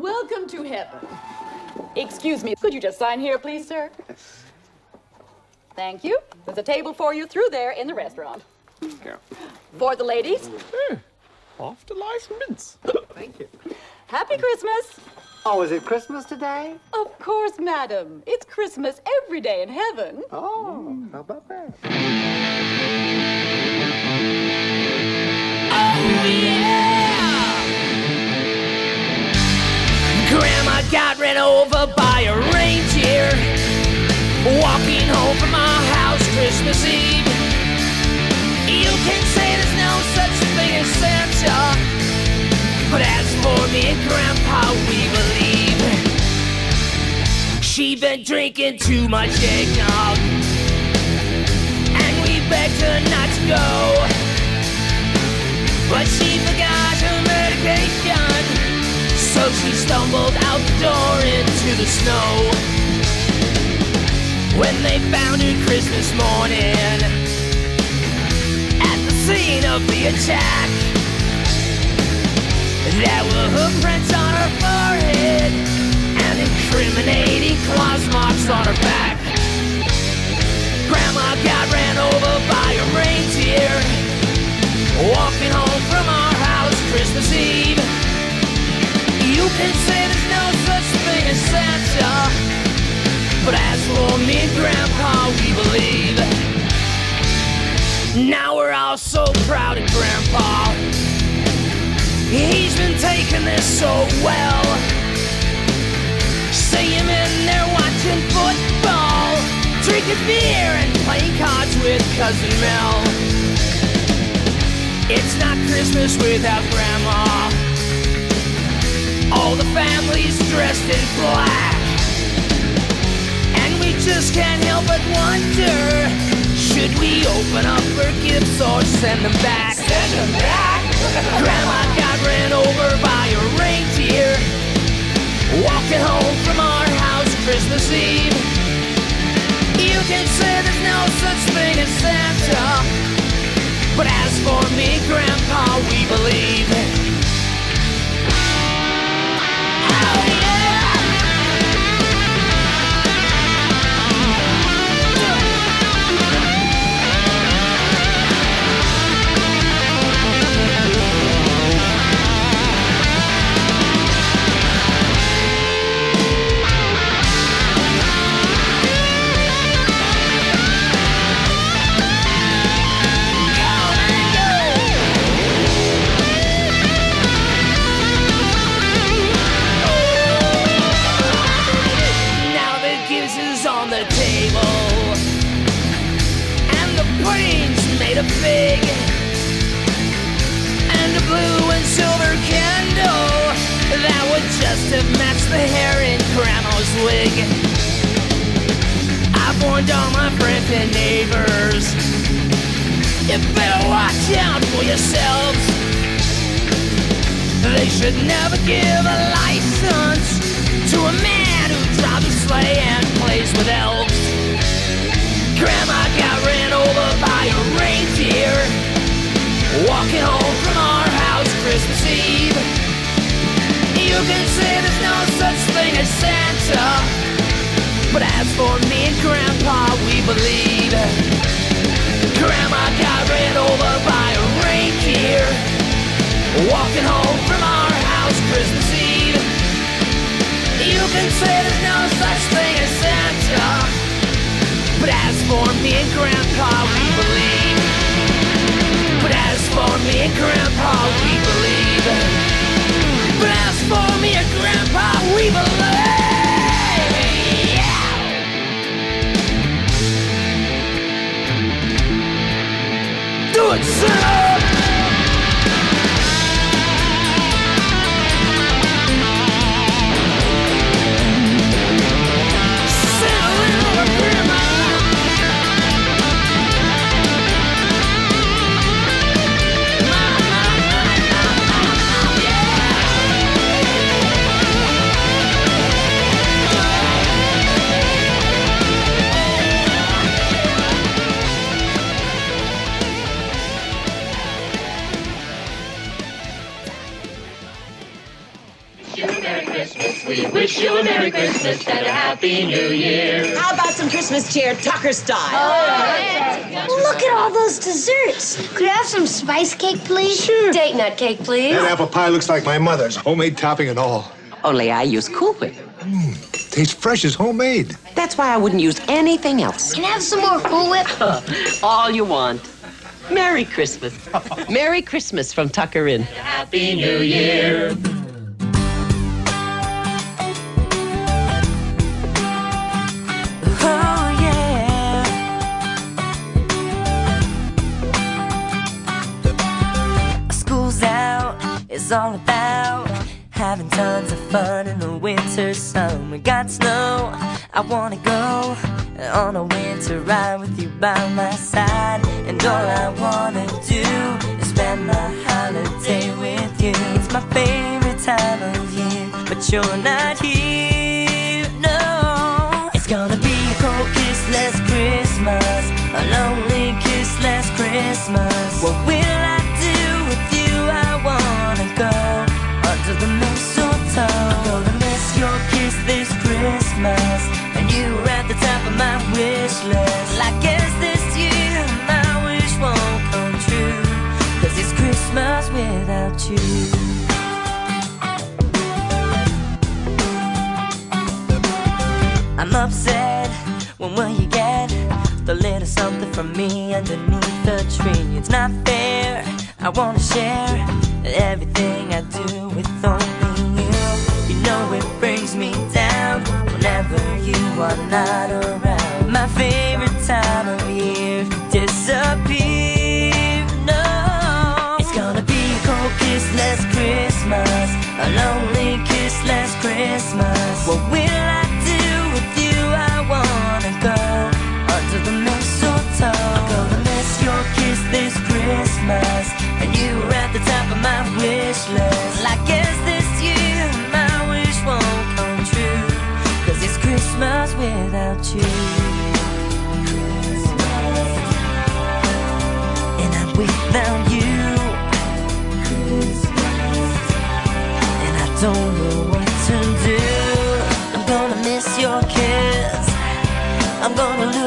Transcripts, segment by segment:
Welcome to heaven. Excuse me, could you just sign here, please, sir? Thank you. There's a table for you through there in the restaurant. Yeah. For the ladies, hmm. Off to lice mints. Thank you. happy Christmas. Oh, is it Christmas today? Of course, madam. It's Christmas every day in heaven. Oh, how about that? Oh, Grandma got ran over by a reindeer. Walking home from our house Christmas Eve. You can say there's no such thing as Santa. But as for me and Grandpa, we believe. She been drinking too much eggnog. And we begged her not to go. But she forgot her medication so she stumbled out the door into the snow. When they found her Christmas morning at the scene of the attack, there were hoofprints on her forehead and incriminating claws marks on her back. Grandma got ran over by a reindeer walking home from our house Christmas Eve. You can say there's no such thing as Santa, but as for me and Grandpa, we believe. Now we're all so proud of Grandpa. He's been taking this so well. See him in there watching football, drinking beer and playing cards with Cousin Mel. It's not Christmas without Grandma. All the families dressed in black. And we just can't help but wonder should we open up her gifts or send them back? Send them back! Grandma got ran over by a reindeer walking home from our house Christmas Eve. You can say there's no such thing as Santa, but as for me, Grandpa, we believe. Wig. I've warned all my friends and neighbors, you better watch out for yourselves. They should never give a license to a man who drives a sleigh and plays with elves. Grandma got ran over by a reindeer walking home from our house Christmas Eve. You can say there's no such thing as Santa, but as for me and Grandpa, we believe. Grandma got ran over by a reindeer walking home from our house Christmas Eve. You can say there's no such thing as Santa, but as for me and Grandpa, we believe. But as for me and Grandpa, we believe. Grandpa, we believe. Do it, son! Wish you a Merry Christmas and a Happy New Year. How about some Christmas cheer, Tucker style? Oh, Look at all those desserts. Could I have some spice cake, please? Sure. Date nut cake, please. That apple pie looks like my mother's, homemade topping and all. Only I use Cool Whip. Mmm, tastes fresh as homemade. That's why I wouldn't use anything else. Can I have some more Cool Whip? All you want. Merry Christmas. Merry Christmas from Tucker Inn. Happy New Year. All about having tons of fun in the winter sun. We got snow, I wanna go on a winter ride with you by my side. And all I wanna do is spend my holiday with you. It's my favorite time of year, but you're not here. No, it's gonna be a cold kiss less Christmas, a lonely kiss less Christmas. What will I Christmas, and you were at the top of my wish list. I guess this year my wish won't come true, cause it's Christmas without you. I'm upset. When will you get the little something from me underneath the tree? It's not fair. I wanna share everything I do with only know it brings me down whenever you are not around. My favorite time of year disappear. No, it's gonna be a cold kiss less Christmas, a lonely kiss less Christmas. What will I do with you? I wanna go under the mistletoe. Gonna miss your kiss this Christmas, and you were at the top of my wish list. I'm without you, and I don't know what to do. I'm gonna miss your kiss. I'm gonna lose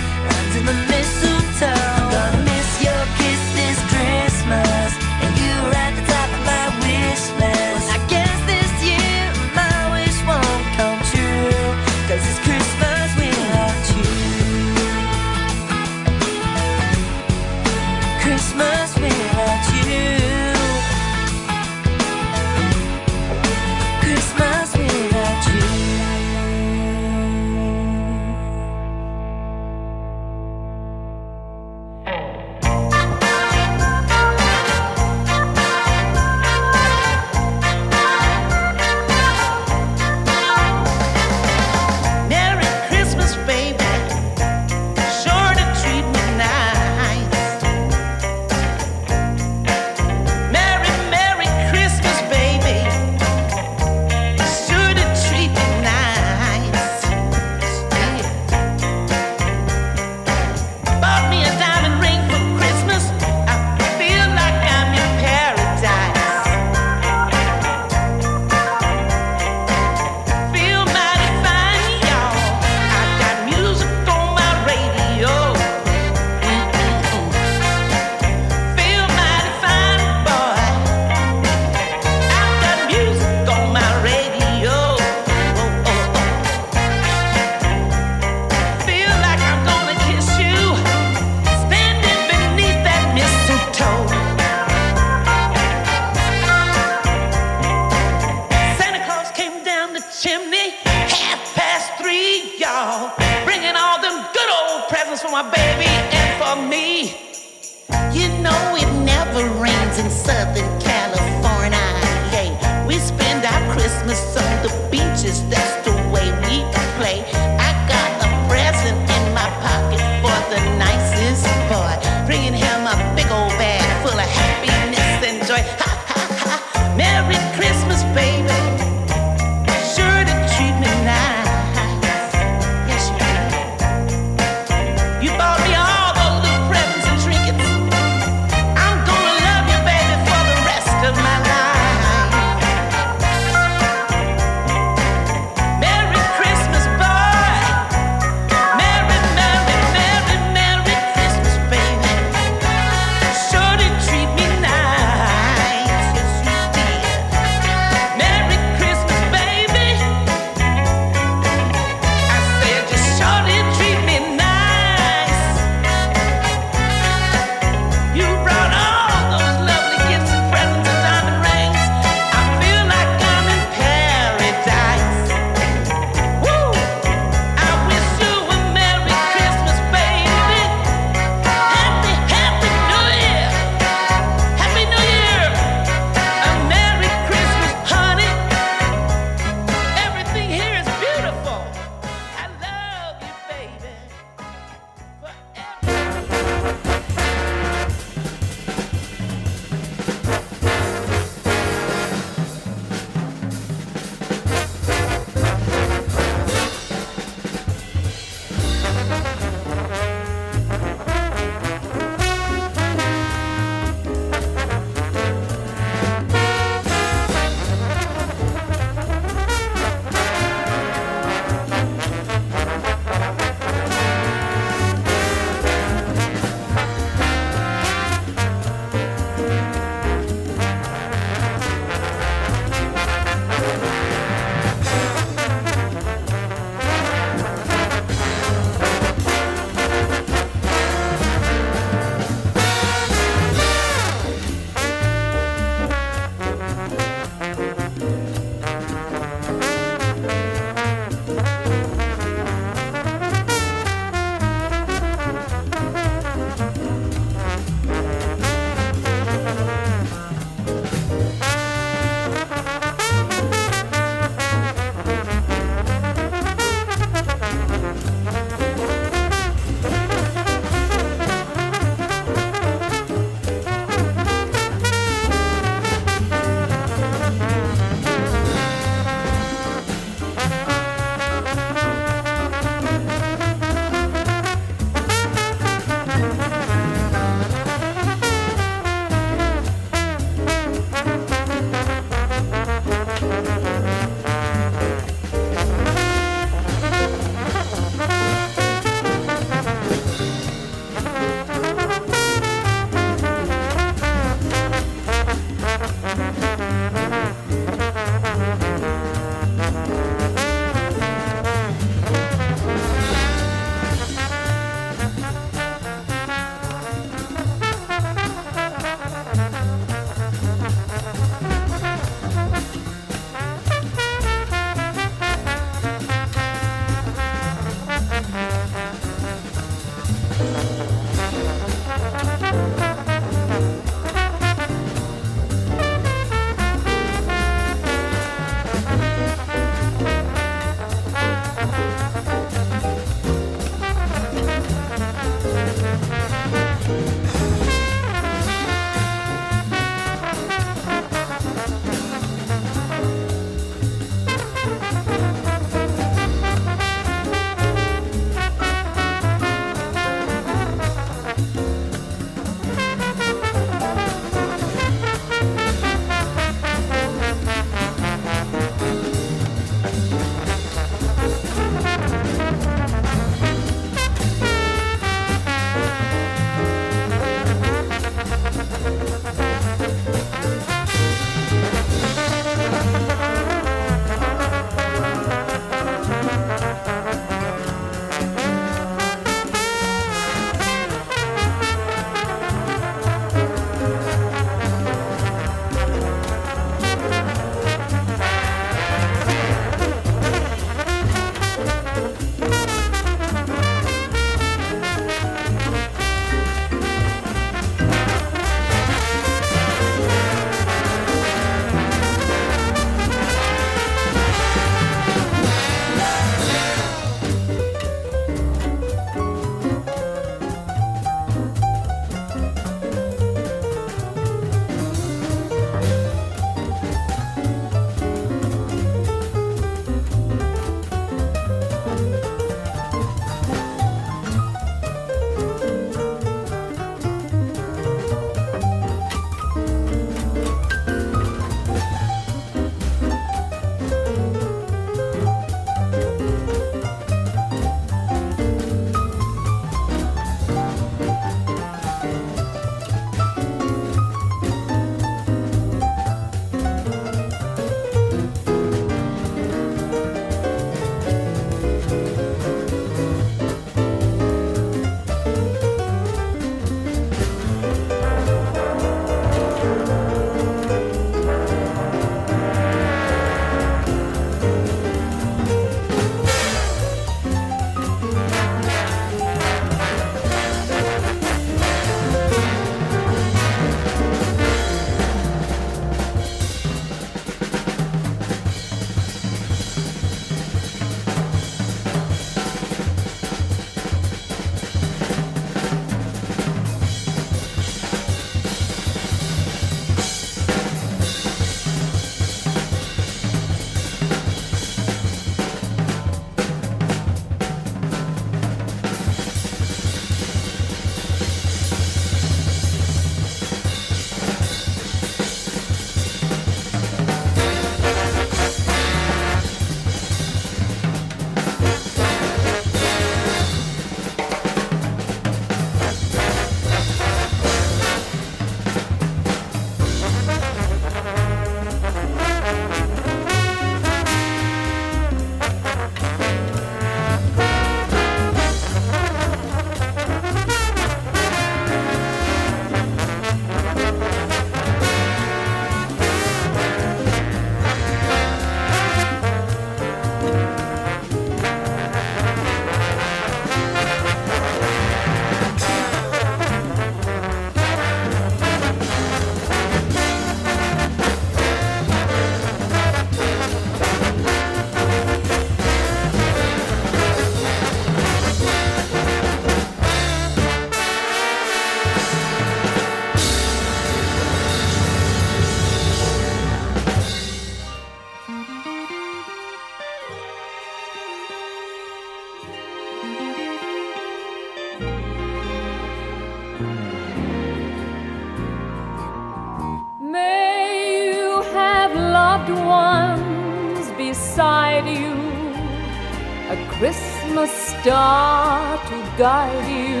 guide you.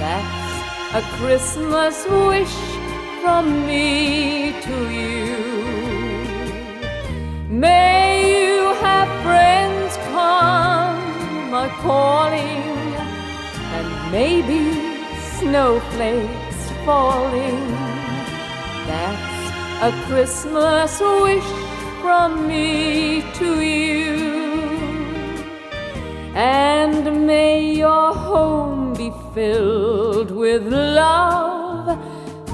That's a Christmas wish from me to you. May you have friends come a calling, and maybe snowflakes falling. That's a Christmas wish from me to you. Your home be filled with love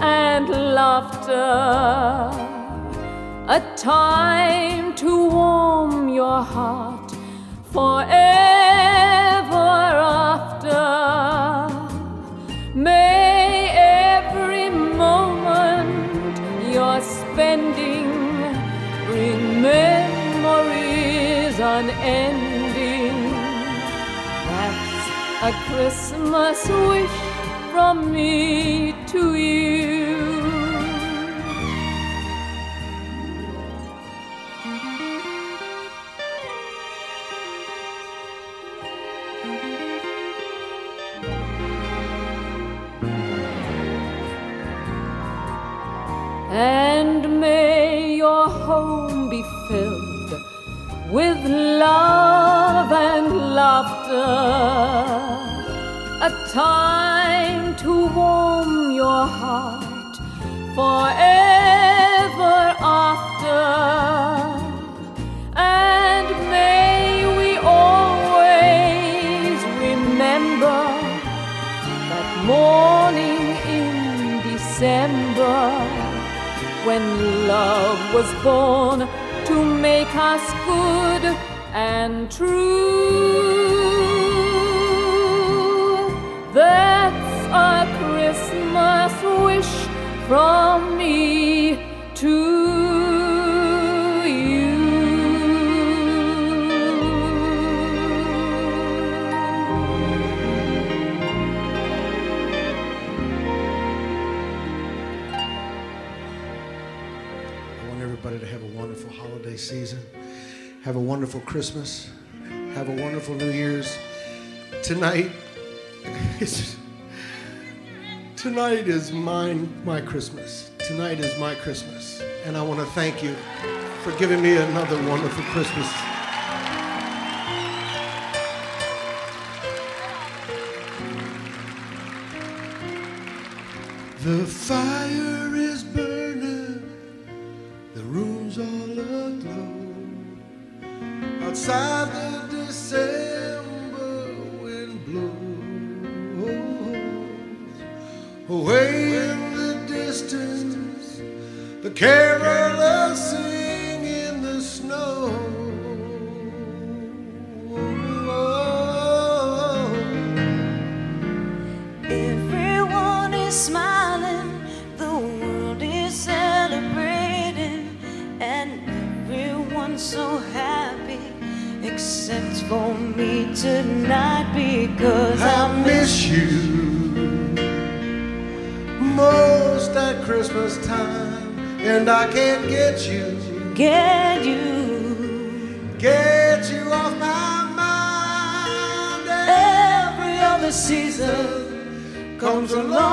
and laughter. A time to warm your heart forever Christmas wish from me to you. Christmas. Have a wonderful New Year's. Tonight, tonight is mine, my Christmas. Tonight is my Christmas. And I want to thank you for giving me another wonderful Christmas. The fire get you, get you, get you off my mind. every other season comes along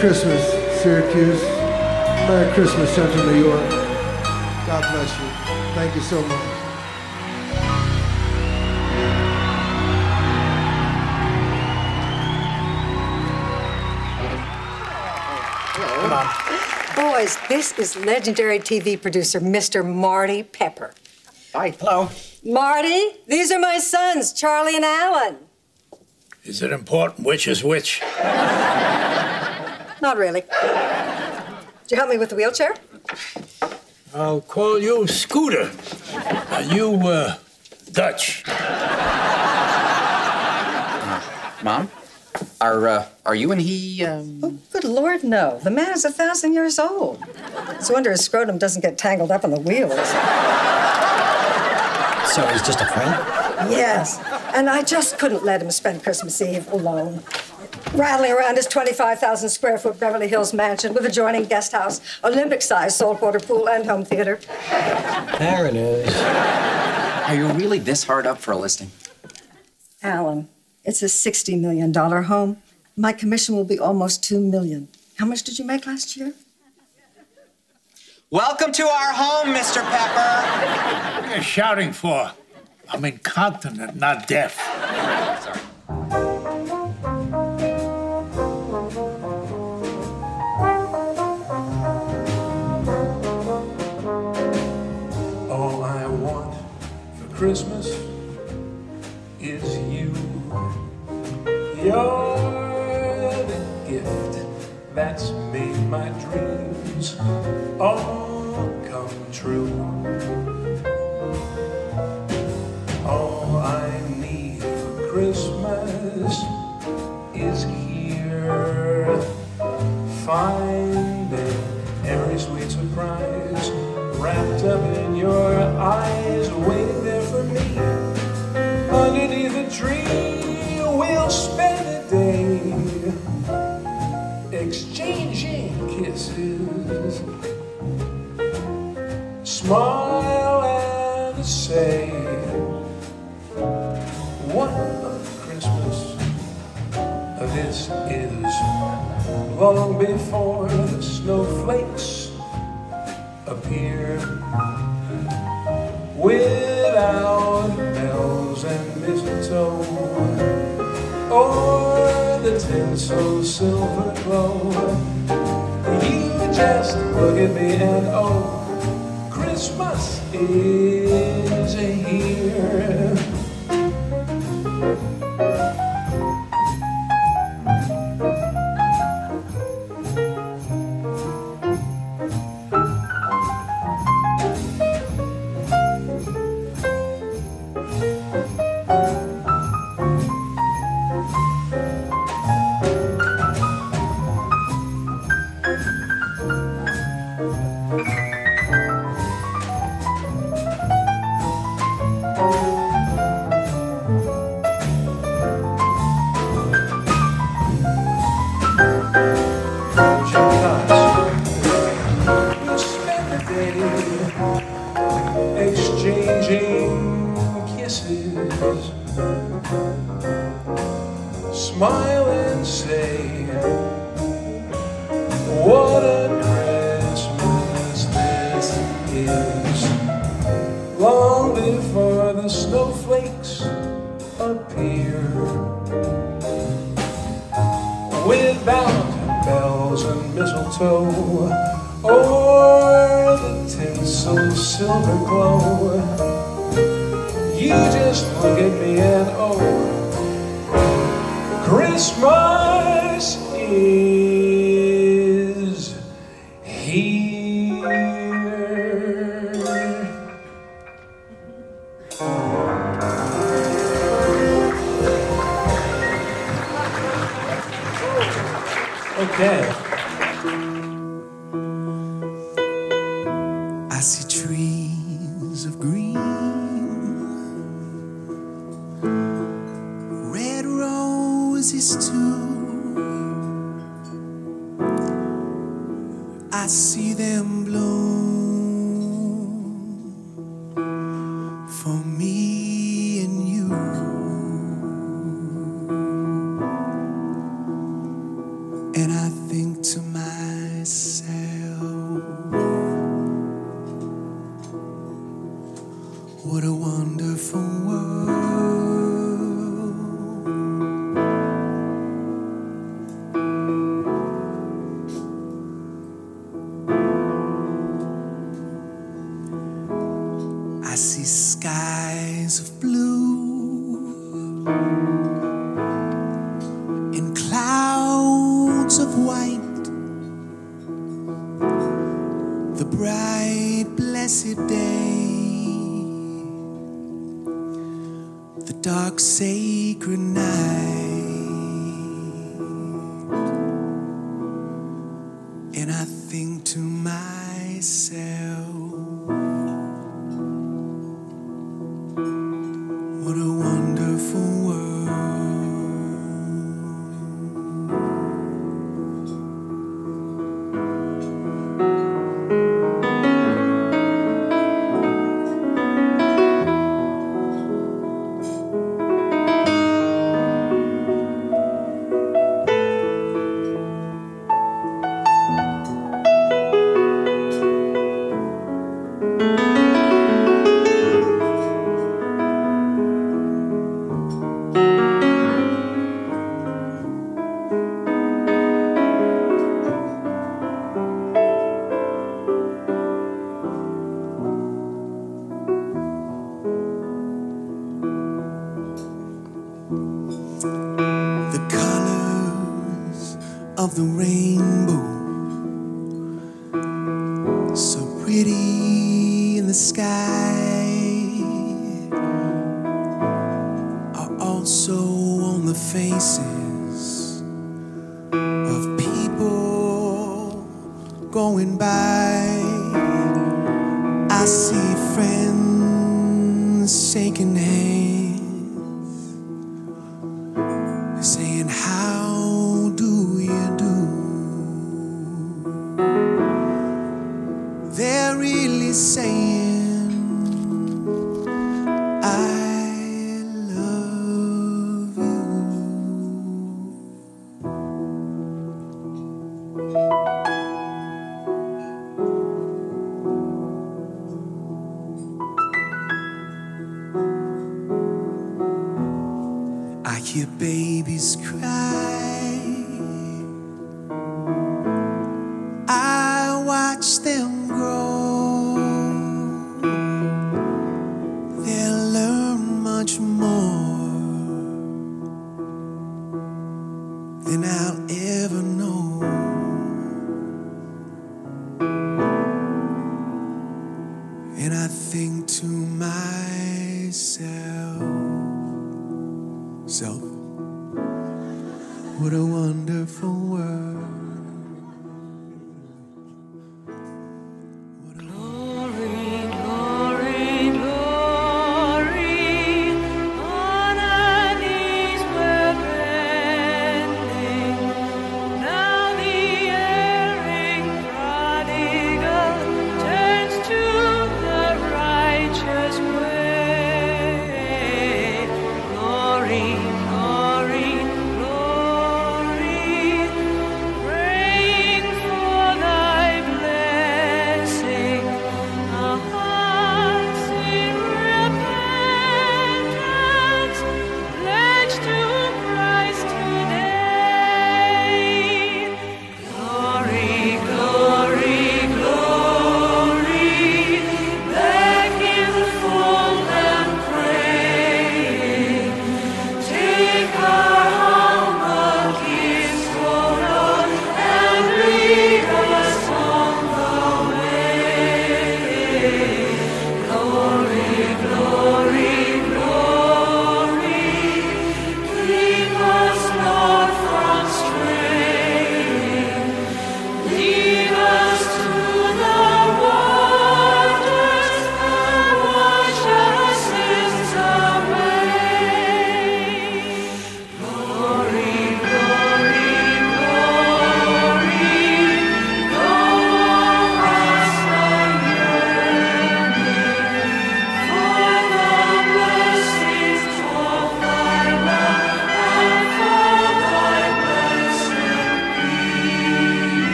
Christmas, Syracuse. Merry Christmas, Central New York. God bless you. Thank you so much. Boys, this is legendary TV producer Mr. Marty Pepper. Hi. Hello. Marty, these are my sons, Charlie and Alan. Is it important which is which? Not really. Did you help me with the wheelchair? I'll call you Scooter. Are you, uh, Dutch? Mom, are uh, are you and he? Um... Good Lord, no. The man is a thousand years old. It's a wonder his scrotum doesn't get tangled up in the wheels. So he's just a friend. Yes, and I just couldn't let him spend Christmas Eve alone. Rattling around his 25,000 square foot Beverly Hills mansion with adjoining guest house, Olympic sized saltwater pool, and home theater. There it is. Are you really this hard up for a listing? Alan, it's a $60 million home. My commission will be almost 2 million. How much did you make last year? Welcome to our home, Mr. Pepper. What are you shouting for? I'm incontinent, not deaf. Sorry. Christmas is you. You're the gift that's made my dreams all come true. All I need for Christmas is here. Finding every sweet surprise wrapped up in your Long before the snowflakes appear without bells and mistletoe or the tinsel silver glow. You just look at me and oh, Christmas is here.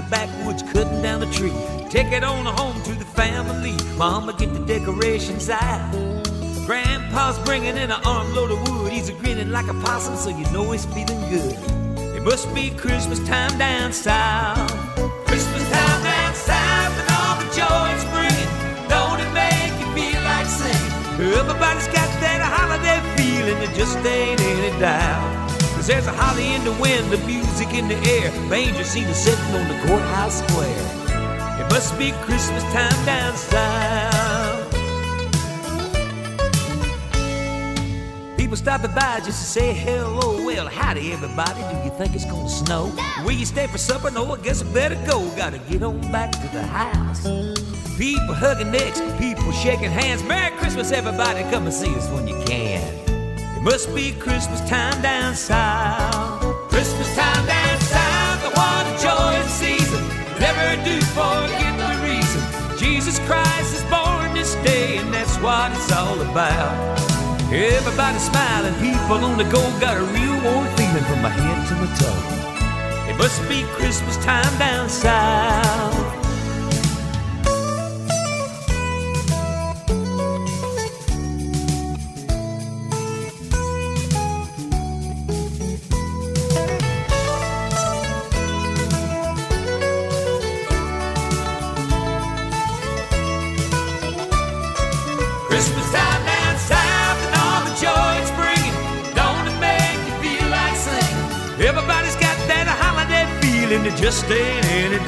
The backwoods, cutting down the tree. Take it on home to the family. Mama, get the decorations out. Grandpa's bringing in an armload of wood. He's a grinning like a possum, so you know he's feeling good. It must be Christmas time down south. Christmas time down south, and all the joy it's bringing. Don't it make you feel like singing? Everybody's got that holiday feeling, there just ain't any doubt. There's a holly in the wind, the music in the air. Manger scene sitting on the courthouse square. It must be Christmas time down south. People stopping by just to say hello. Well, howdy, everybody. Do you think it's gonna snow? Will you stay for supper? No, I guess I better go. Gotta get on back to the house. People hugging necks, people shaking hands. Merry Christmas, everybody. Come and see us when you can. Must be Christmas time down south. Christmas time down south. The one of joy and season. Never do forget the reason. Jesus Christ is born this day, and that's what it's all about. Everybody smiling, people on the go, got a real warm feeling from my head to my toe. It must be Christmas time down south.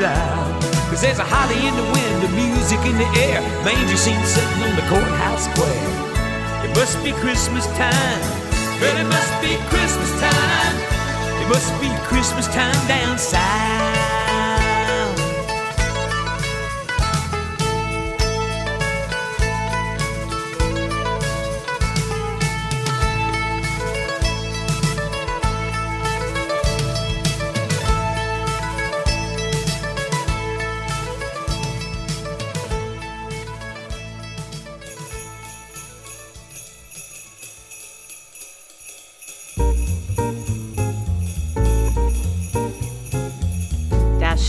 Doubt. Cause there's a holly in the wind, the music in the air, manger scene sitting on the courthouse square. It must be Christmas time, well, it must be Christmas time. It Must be Christmas time down south.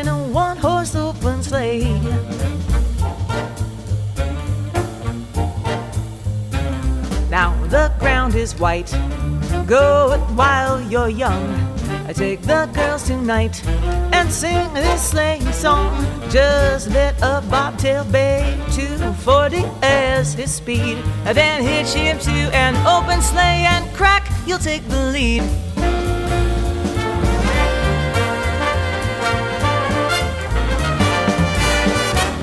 in a one horse open sleigh. Now the ground is white. Go it while you're young. I take the girls tonight and sing this sleighing song. Just let a bobtail bay 240 as his speed. And then hitch him to an open sleigh and crack, you'll take the lead.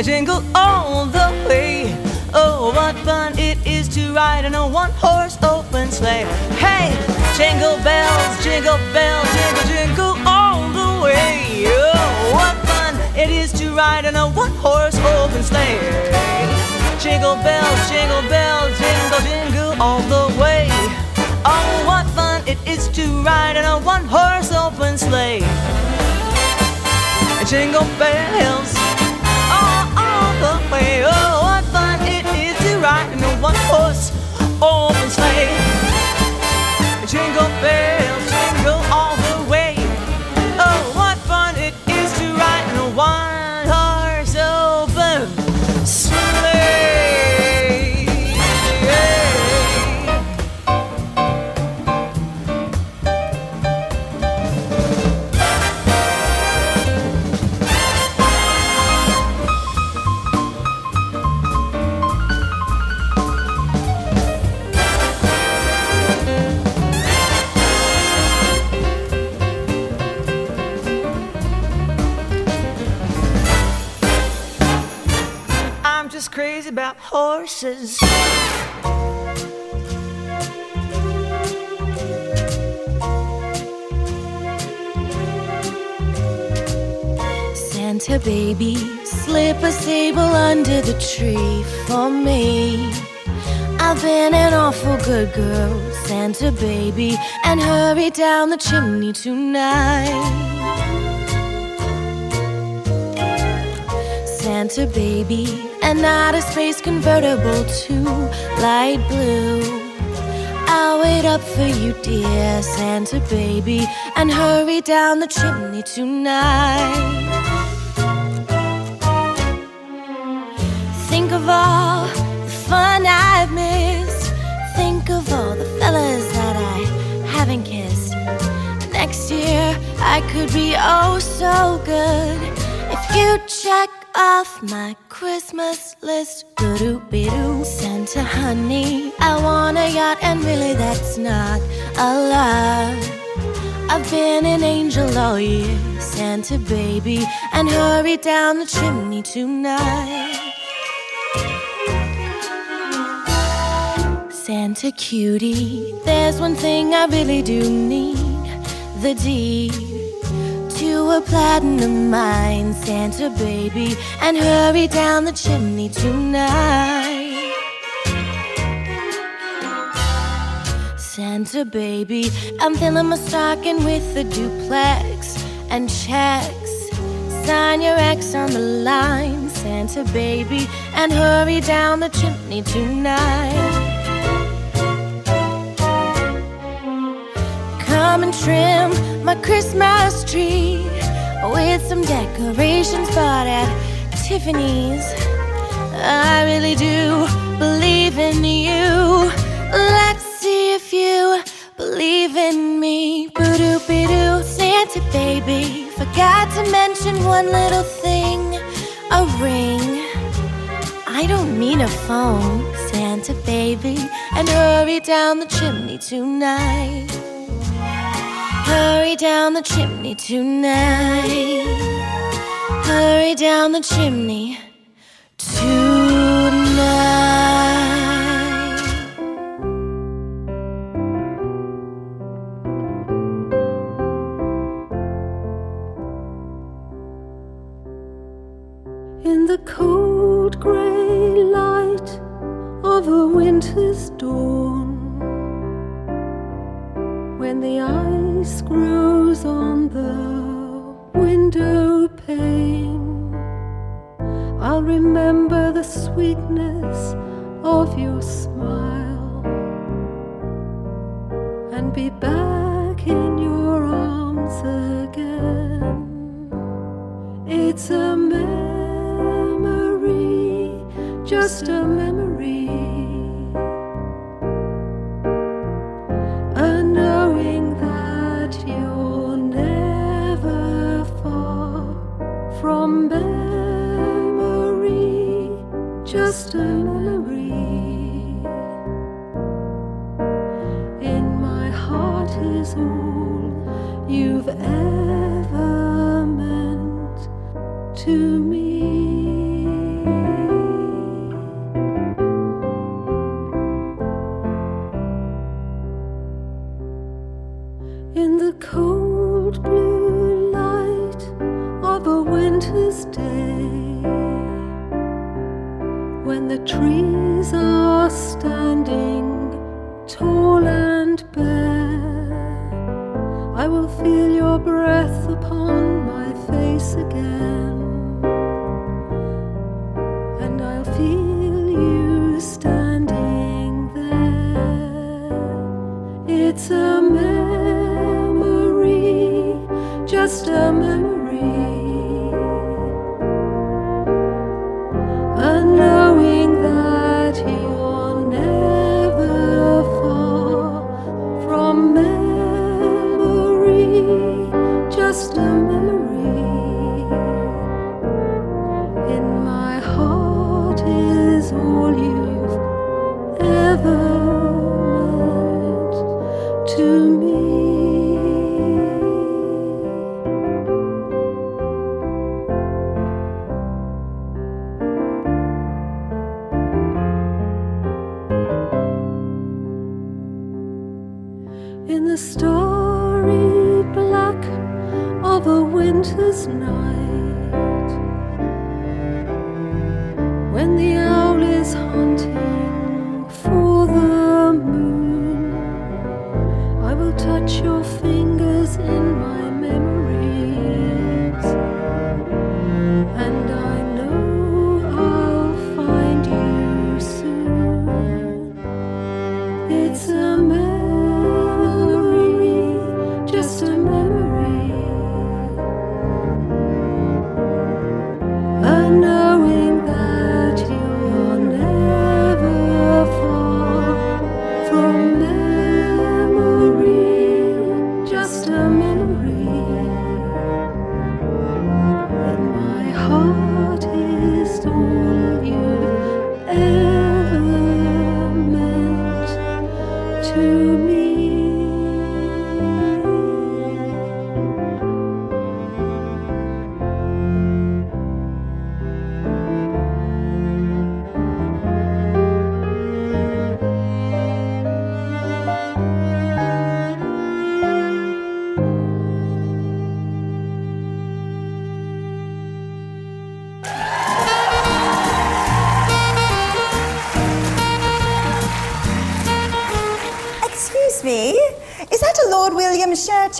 bells, jingle all the way. Oh, what fun it is to ride in a one horse open sleigh. Hey, jingle bells, jingle bells, jingle, jingle all the way. Oh, what fun it is to ride in a one horse open sleigh. Jingle bells, jingle bells, jingle, jingle all the way. Oh, what fun it is to ride in a one horse open sleigh. Jingle bells, way. Oh, what fun it is to ride in a one horse horses. Santa baby, slip a sable under the tree for me. I've been an awful good girl, Santa baby, and hurry down the chimney tonight. Santa baby, an a space convertible to light blue. I'll wait up for you, dear Santa baby, and hurry down the chimney tonight. Think of all the fun I've missed. Think of all the fellas that I haven't kissed. Next year I could be oh so good if you check off my Christmas list. Doo be doo, Santa honey, I want a yacht, and really that's not a lot. I've been an angel all year, Santa baby, and hurry down the chimney tonight. Santa Santa cutie, there's one thing I really do need the deed to a platinum mine, Santa baby, and hurry down the chimney tonight. Santa baby, I'm filling my stocking with a duplex and checks. Sign your ex on the line, Santa baby, and hurry down the chimney tonight. Come and trim my Christmas tree with some decorations bought at Tiffany's. I really do believe in you. Let's see if you believe in me. Boo doo be doo, Santa baby. Forgot to mention one little thing a ring. I don't mean a phone, Santa baby. And hurry down the chimney tonight. Hurry down the chimney tonight. Hurry down the chimney tonight.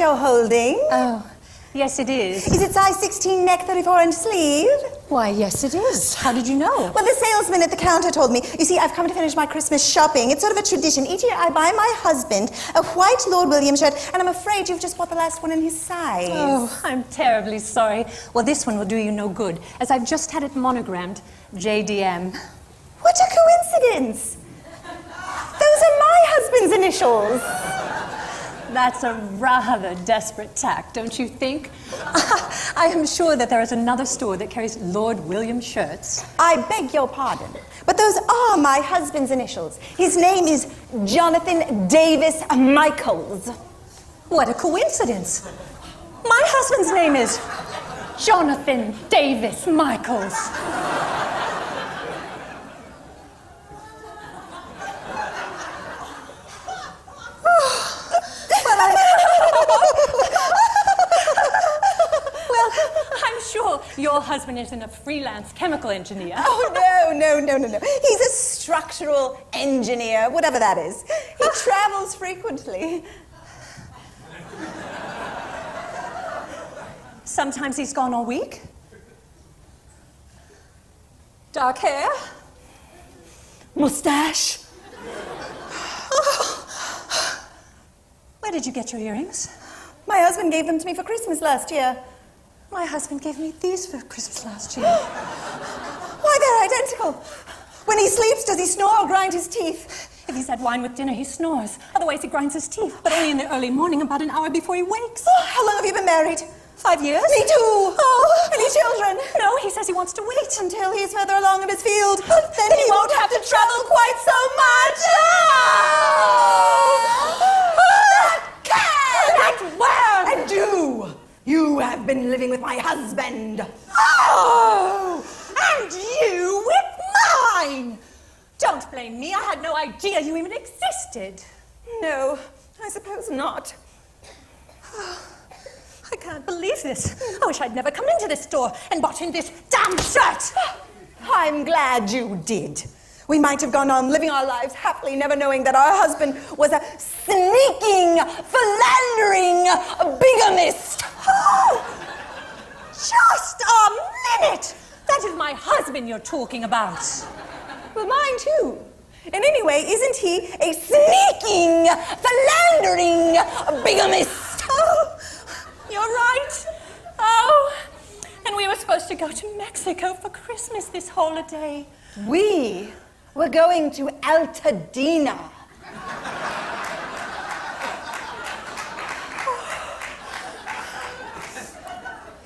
You're holding? Oh, yes, it is. Is it size 16 neck, 34 inch sleeve? Why, yes, it is. How did you know? Well, the salesman at the counter told me. You see, I've come to finish my Christmas shopping. It's sort of a tradition. Each year I buy my husband a white Lord William shirt, and I'm afraid you've just bought the last one in his size. Oh, I'm terribly sorry. Well, this one will do you no good, as I've just had it monogrammed JDM. What a coincidence! Those are my husband's initials. That's a rather desperate tack, don't you think? I am sure that there is another store that carries Lord William shirts. I beg your pardon, but those are my husband's initials. His name is Jonathan Davis Michaels. What a coincidence! My husband's name is Jonathan Davis Michaels. well, I'm sure your husband isn't a freelance chemical engineer. Oh, no, no, no, no, no. He's a structural engineer, whatever that is. He travels frequently. Sometimes he's gone all week. Dark hair. Mustache. Where did you get your earrings? My husband gave them to me for Christmas last year. My husband gave me these for Christmas last year. Why, they're identical. When he sleeps, does he snore or grind his teeth? If he's had wine with dinner, he snores. Otherwise, he grinds his teeth, but only in the early morning, about an hour before he wakes. Oh, how long have you been married? Five years? Me too. Oh, any children? No, he says he wants to wait. Until he's further along in his field. Then he won't have to travel quite so much. And where? And you. Have been living with my husband. Oh! And you with mine! Don't blame me. I had no idea you even existed. No, I suppose not. I can't believe this. I wish I'd never come into this store and bought in this damn shirt. I'm glad you did. We might have gone on living our lives happily, never knowing that our husband was a sneaking, philandering bigamist. Oh, just a minute! That is my husband you're talking about. Well, mine too. And anyway, isn't he a sneaking, philandering bigamist? Oh, you're right. Oh, and we were supposed to go to Mexico for Christmas this holiday. We were going to Altadena.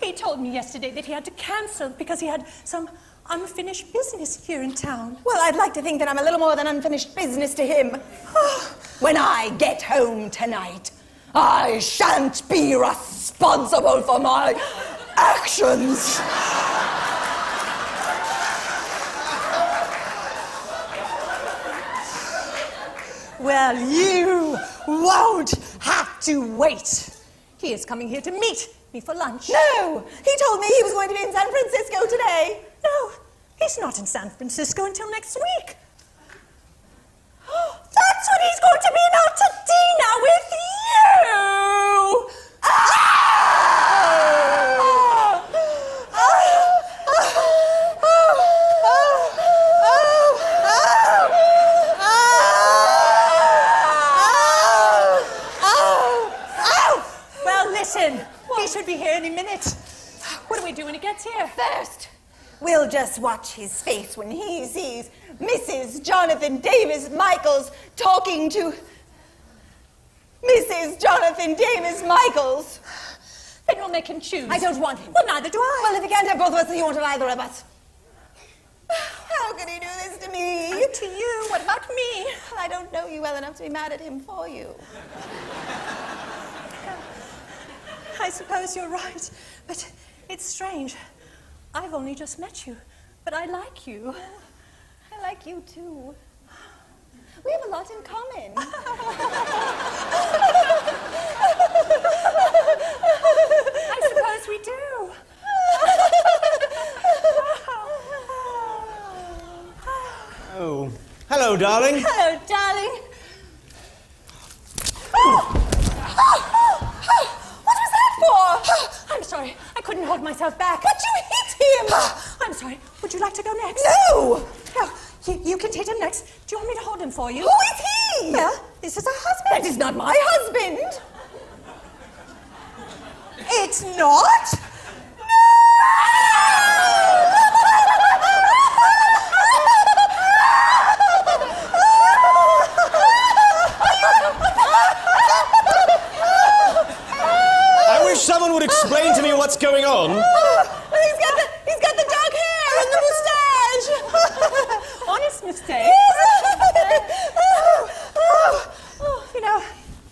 He told me yesterday that he had to cancel because he had some unfinished business here in town. Well, I'd like to think that I'm a little more than unfinished business to him. when I get home tonight, I shan't be responsible for my actions. Well, you won't have to wait. He is coming here to meet me for lunch. No! He told me he was going to be in San Francisco today. No, he's not in San Francisco until next week. That's when he's going to be in Altadena with you! Ah! Well, listen, be here any minute. What do we do when he gets here? First, we'll just watch his face when he sees Mrs. Jonathan Davis Michaels talking to Mrs. Jonathan Davis Michaels. Then we'll make him choose. I don't want him. Well, neither do I. Well, if he can't have both of us, then he won't have either of us. How could he do this to me? And to you. What about me? I don't know you well enough to be mad at him for you. I suppose you're right, but it's strange. I've only just met you, but I like you. I like you too. We have a lot in common. I suppose we do. Oh, hello, darling. Hello, darling. couldn't hold myself back. But you hit him! I'm sorry. Would you like to go next? No! No, you, you can take him next. Do you want me to hold him for you? Who is he? Well, this is a husband. That is not my husband. It's not? I wish someone would explain to me what's going on. He's got the, he's got the dark hair and the moustache. Honest mistake. oh, you know,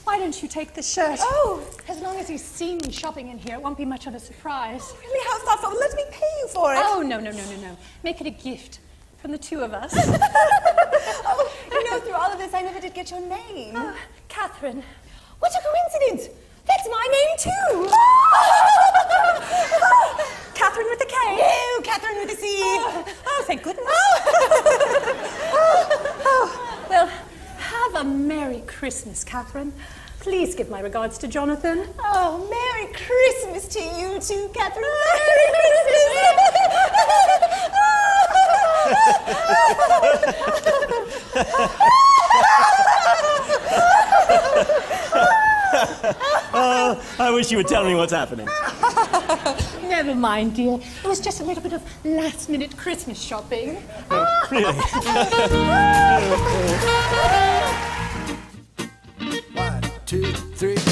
why don't you take the shirt? Oh. As long as he's seen me shopping in here, it won't be much of a surprise. Oh, really, how thoughtful. Let me pay you for it. Oh, no, no, no, no, no. Make it a gift from the two of us. oh, you know, through all of this, I never did get your name. Oh, Catherine. What a coincidence. That's my name, too. Catherine with the K. No, Catherine with the C. Oh, oh thank goodness. oh, well, have a Merry Christmas, Catherine. Please give my regards to Jonathan. Oh, Merry Christmas to you too, Catherine. Oh, I wish you would tell me what's happening. Never mind, dear. It was just a little bit of last minute Christmas shopping. Oh, ah! Really? One, two, three.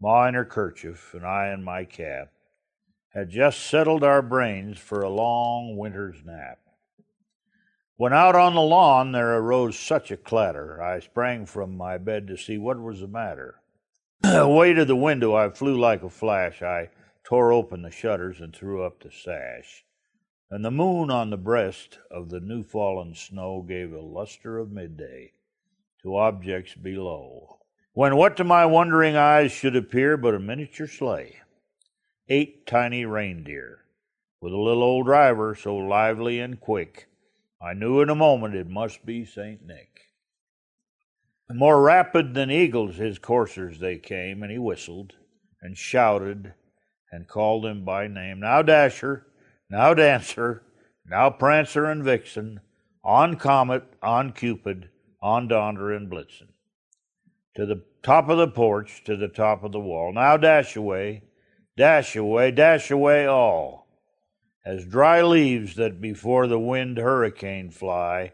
Ma in her kerchief, and I in my cap, had just settled our brains for a long winter's nap. When out on the lawn there arose such a clatter, I sprang from my bed to see what was the matter. Away to the window I flew like a flash. I tore open the shutters and threw up the sash. And the moon on the breast of the new fallen snow gave a luster of midday to objects below. When what to my wondering eyes should appear but a miniature sleigh, eight tiny reindeer, with a little old driver so lively and quick, I knew in a moment it must be St. Nick. More rapid than eagles his coursers they came, and he whistled and shouted and called them by name. Now Dasher, now Dancer, now Prancer and Vixen, on Comet, on Cupid, on Donder and Blitzen. To the top of the porch, to the top of the wall. Now dash away, dash away, dash away all as dry leaves that before the wind hurricane fly,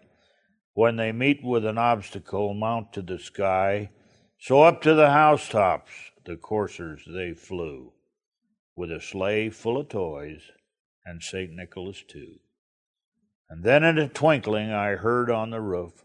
when they meet with an obstacle, mount to the sky, so up to the housetops the coursers they flew, with a sleigh full of toys, and St. Nicholas too. And then in a twinkling I heard on the roof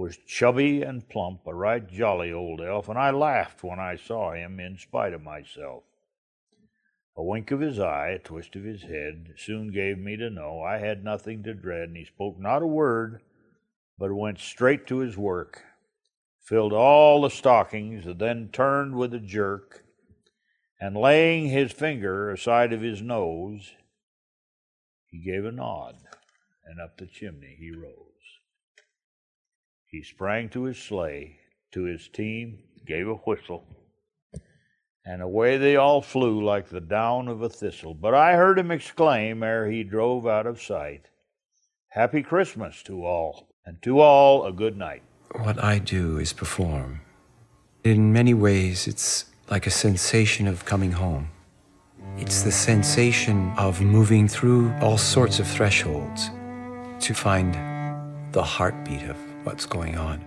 was chubby and plump, a right jolly old elf, and I laughed when I saw him in spite of myself. A wink of his eye, a twist of his head, soon gave me to know I had nothing to dread, and he spoke not a word, but went straight to his work, filled all the stockings, then turned with a jerk, and laying his finger aside of his nose, he gave a nod, and up the chimney he rose. He sprang to his sleigh, to his team, gave a whistle, and away they all flew like the down of a thistle. But I heard him exclaim ere he drove out of sight, Happy Christmas to all, and to all a good night. What I do is perform. In many ways, it's like a sensation of coming home. It's the sensation of moving through all sorts of thresholds to find the heartbeat of what's going on.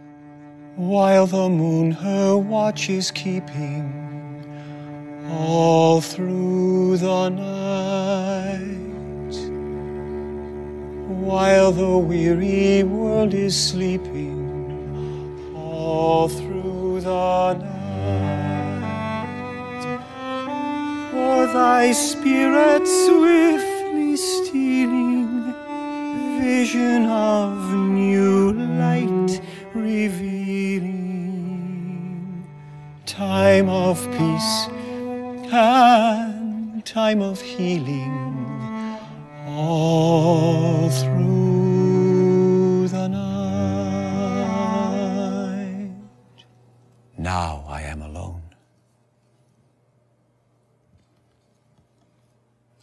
While the moon her watch is keeping all through the night. While the weary world is sleeping all through the night. For thy spirit swiftly stealing, vision of new light revealing, time of peace and time of healing, all through the night. Now I am alone.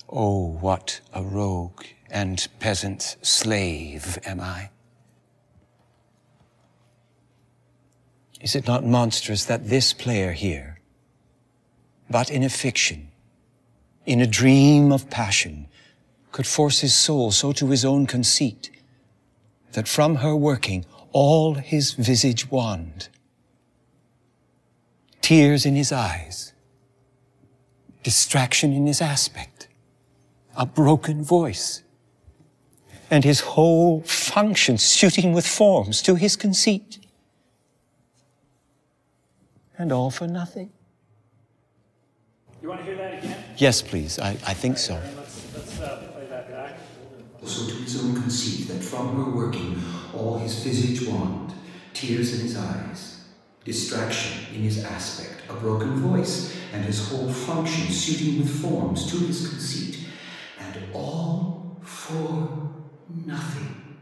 Oh, what a rogue and peasant's slave am I. Is it not monstrous that this player here, but in a fiction, in a dream of passion, could force his soul so to his own conceit that from her working all his visage wand, tears in his eyes, distraction in his aspect, a broken voice, and his whole function suiting with forms to his conceit. And all for nothing. You want to hear that again? Yes, please. I, I think so. Let's, let's uh, play that back. So to his own conceit that from her working all his visage wand, tears in his eyes, distraction in his aspect, a broken voice, and his whole function suiting with forms to his conceit, and all for nothing.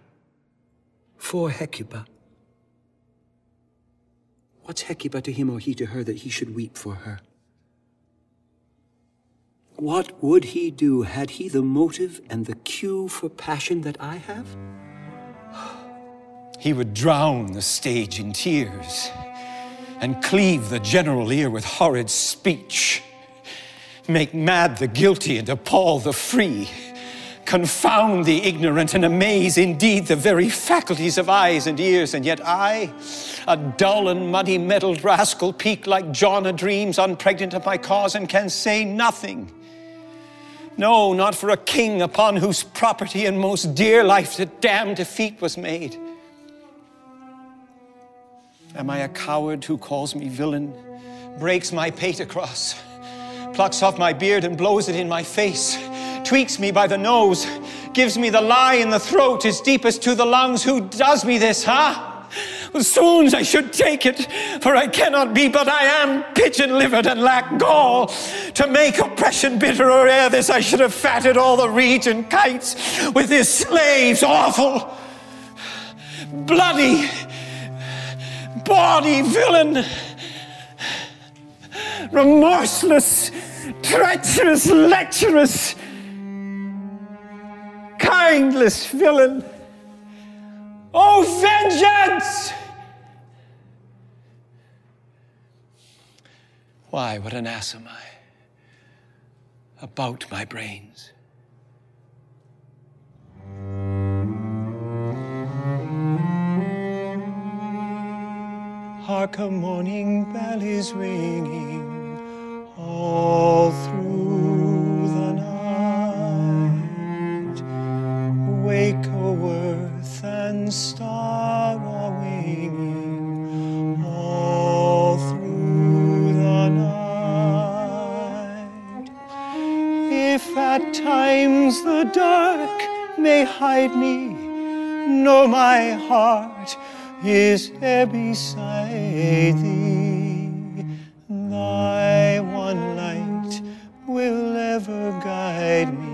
For Hecuba. What's Hecuba to him or he to her that he should weep for her? What would he do had he the motive and the cue for passion that I have? He would drown the stage in tears and cleave the general ear with horrid speech, make mad the guilty and appall the free, confound the ignorant and amaze indeed the very faculties of eyes and ears, and yet I, a dull and muddy meddled rascal, peak like John a dreams, unpregnant of my cause, and can say nothing. No, not for a king upon whose property and most dear life the damned defeat was made. Am I a coward who calls me villain, breaks my pate across, plucks off my beard and blows it in my face, tweaks me by the nose, gives me the lie in the throat, is deepest to the lungs. Who does me this, huh? Well, soon I should take it, for I cannot be, but I am pigeon livered and lack gall. To make oppression bitterer ere this, I should have fatted all the region kites with his slaves. Awful, bloody, bawdy villain, remorseless, treacherous, lecherous mindless villain. Oh, vengeance! Why, what an ass am I about my brains. Hark, a morning bell is ringing all through. Wake, O earth, and star a all through the night. If at times the dark may hide me, know my heart is ever beside thee. Thy one light will ever guide me.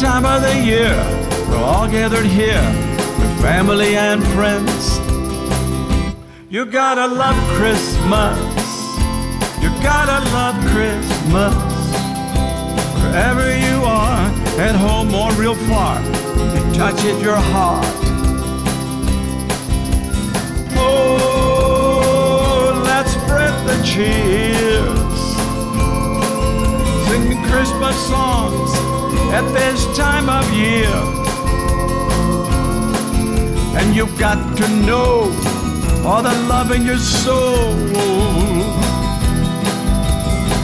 Time of the year we're all gathered here with family and friends. You gotta love Christmas. You gotta love Christmas. Wherever you are, at home or real far, it touches your heart. Oh, let's spread the cheers. Singing Christmas songs at this time of year. And you've got to know all the love in your soul.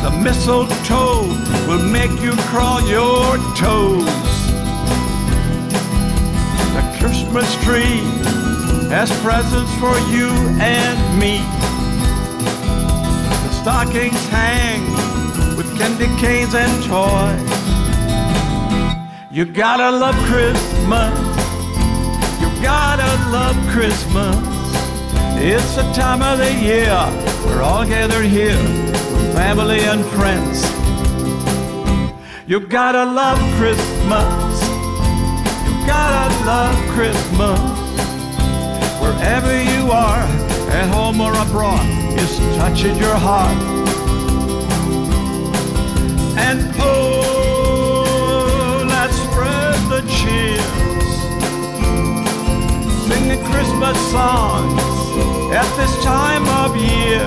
The mistletoe will make you crawl your toes. The Christmas tree has presents for you and me. The stockings hang with candy canes and toys. You gotta love Christmas. You gotta love Christmas. It's the time of the year we're all gathered here with family and friends. You gotta love Christmas. You gotta love Christmas. Wherever you are, at home or abroad, it's touching your heart. And oh, cheers. Sing the Christmas songs at this time of year.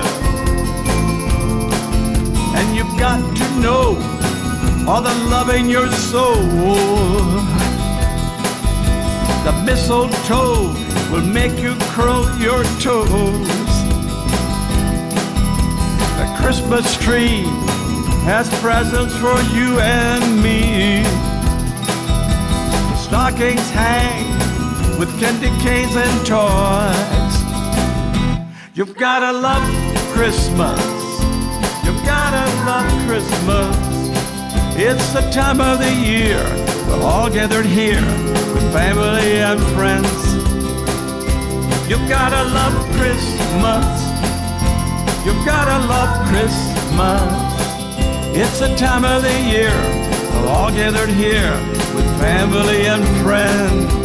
And you've got to know all the love in your soul. The mistletoe will make you curl your toes. The Christmas tree has presents for you and me. Stockings hang with candy canes and toys. You've gotta love Christmas. You've gotta love Christmas. It's the time of the year we're all gathered here with family and friends. You've gotta love Christmas. You've gotta love Christmas. It's the time of the year we're all gathered here family and friends.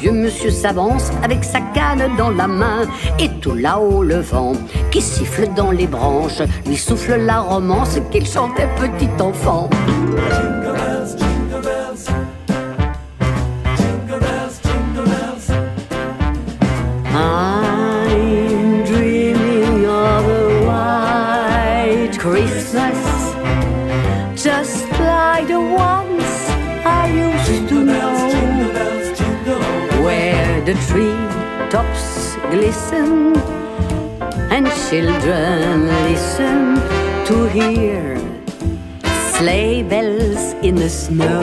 vieux monsieur s'avance avec sa canne dans la main. Et tout là-haut, le vent qui siffle dans les branches lui souffle la romance qu'il chantait petit enfant. listen and children listen to hear sleigh bells in the snow.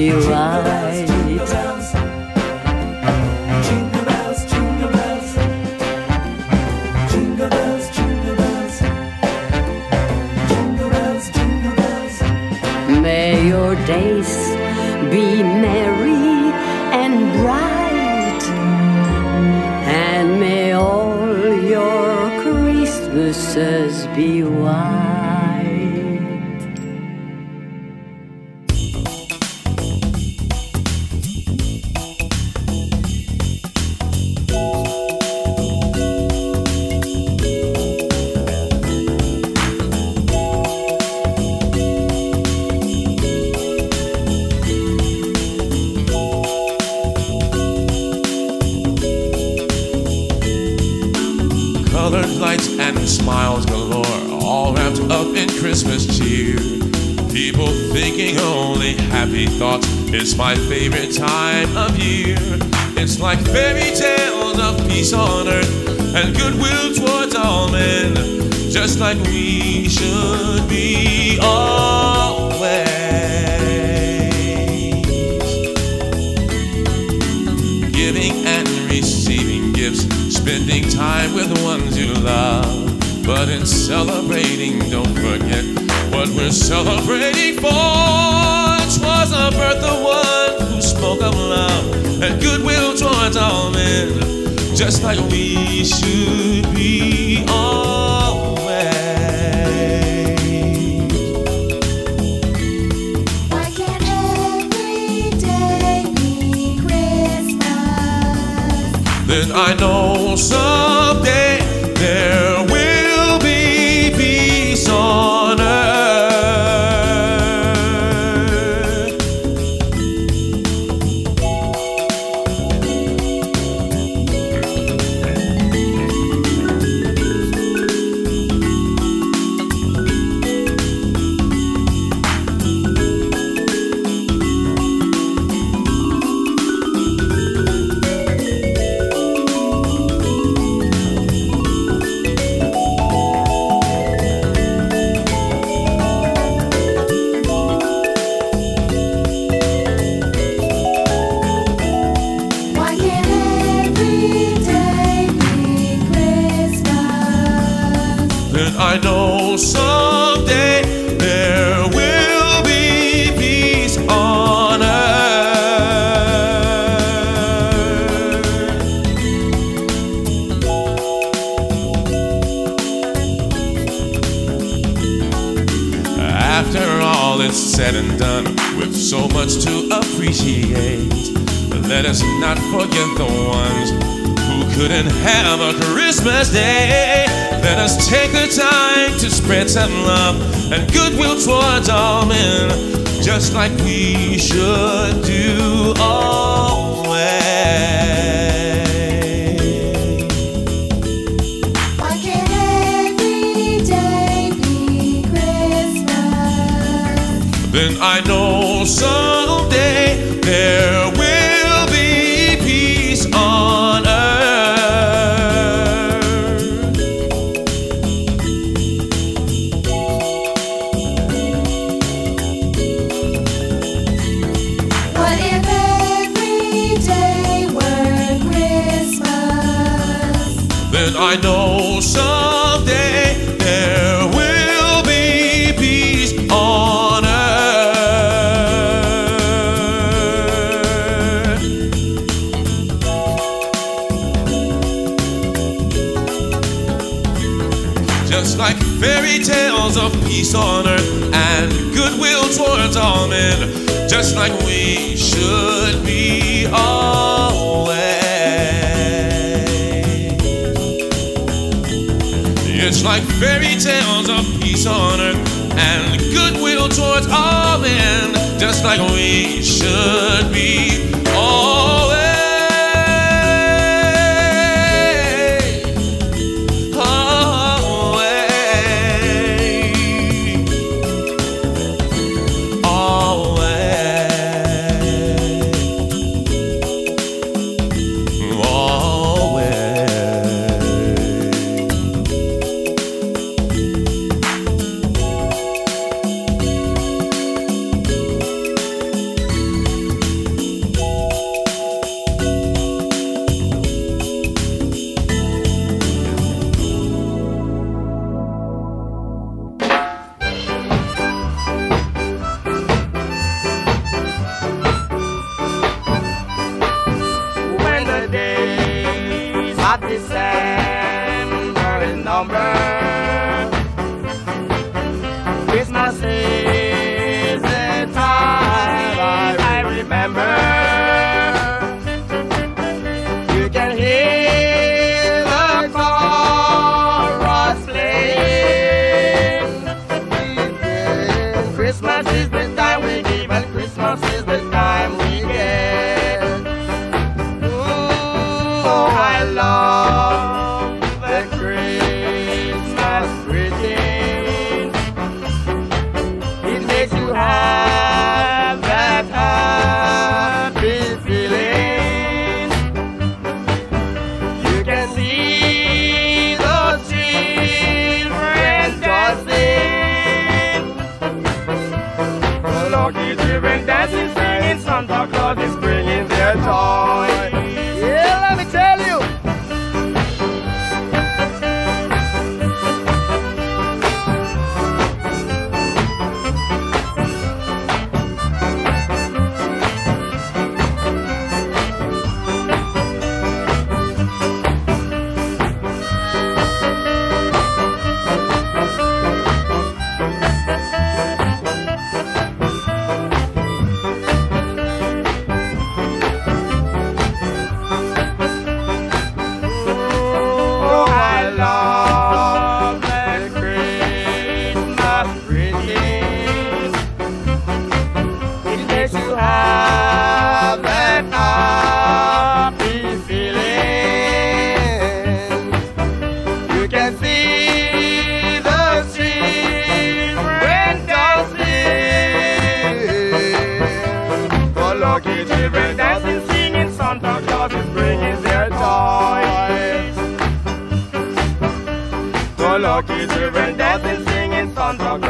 you are. celebrating forge was a birth of one who spoke of love and goodwill towards all men, just like we should be always. Why can't every day be Christmas? Then I know someday there couldn't have a Christmas day. Let us take the time to spread some love and goodwill towards all men, just like we should do always. Why can't every day be Christmas? Then I know some. peace on earth and goodwill towards all men, just like we should be always. It's like fairy tales of peace on earth and goodwill towards all men, just like we should be on the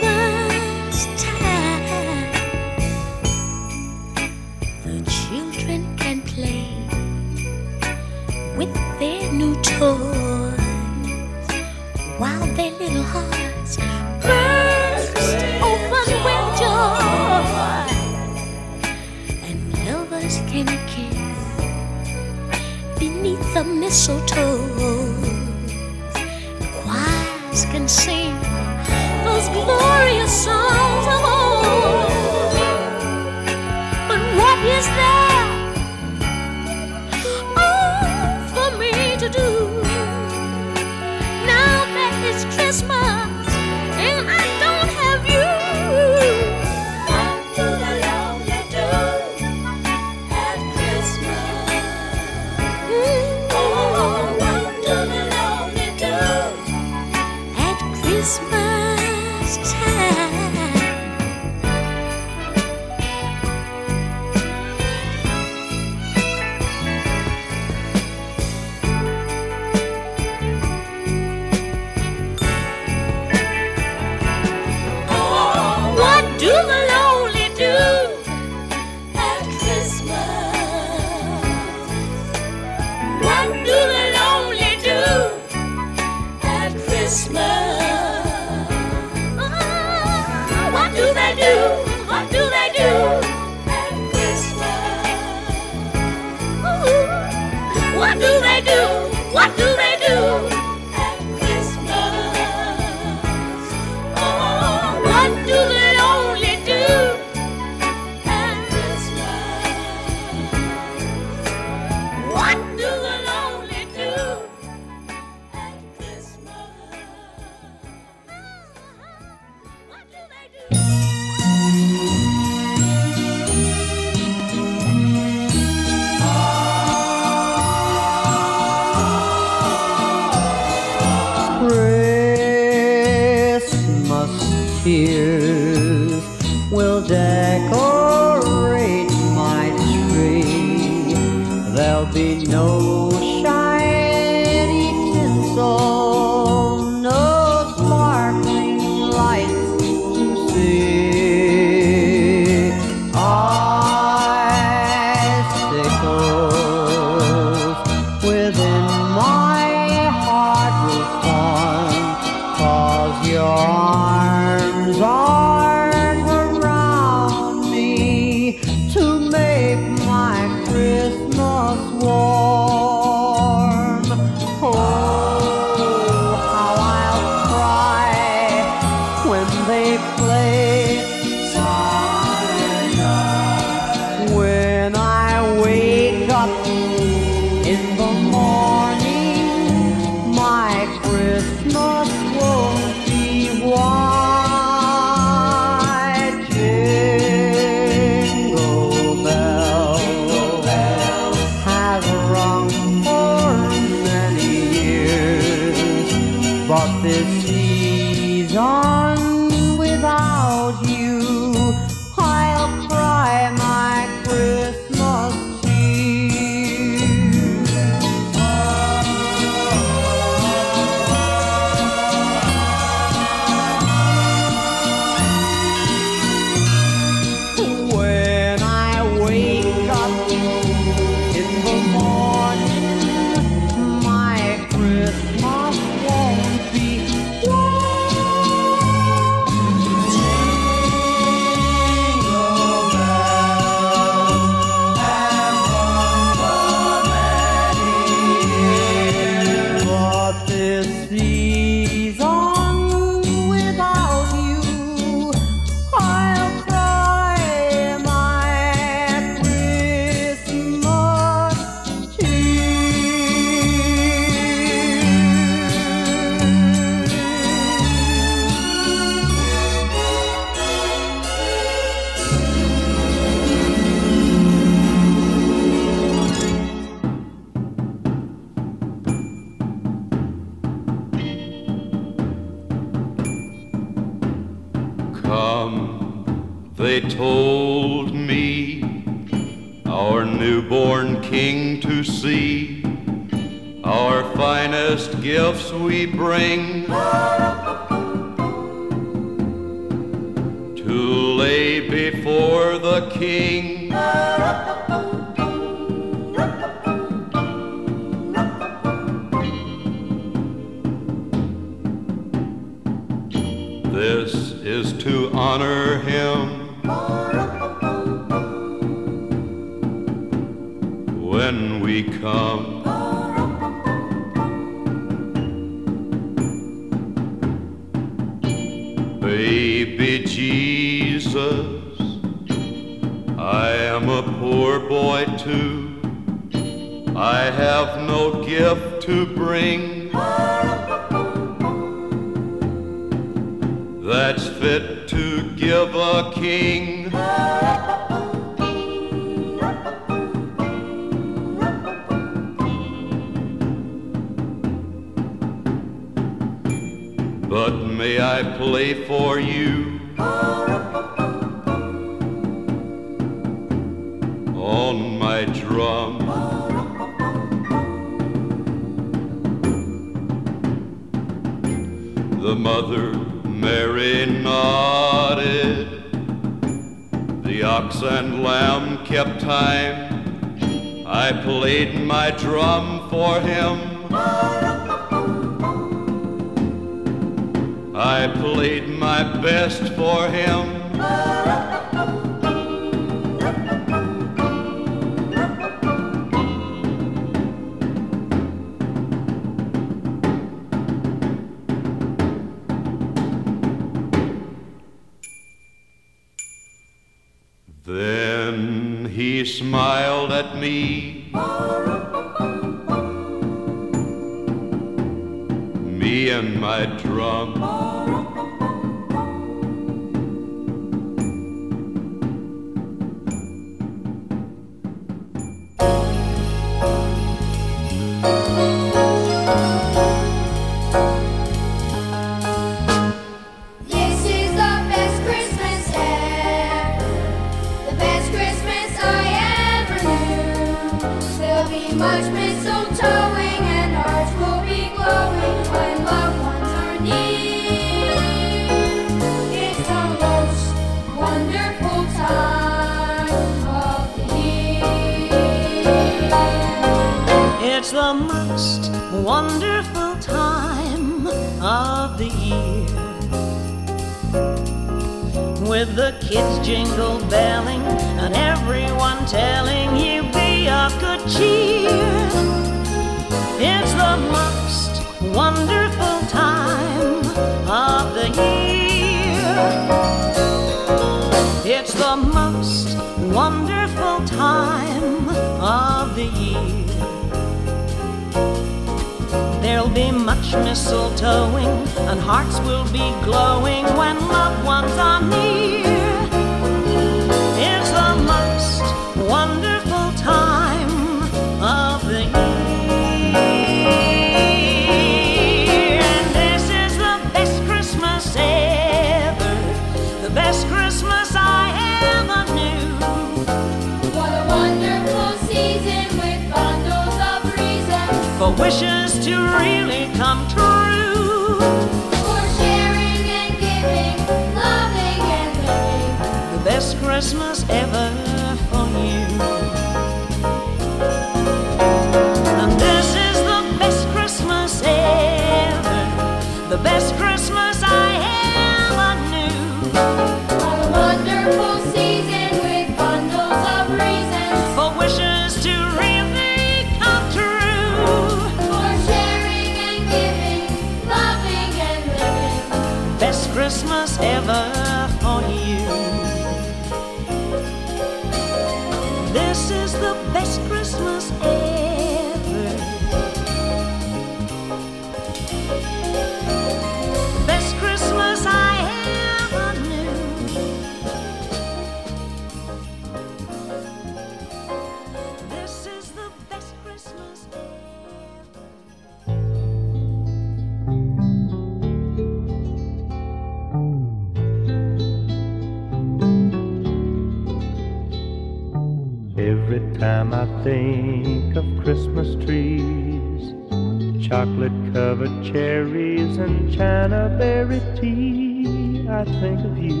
berry tea, I think of you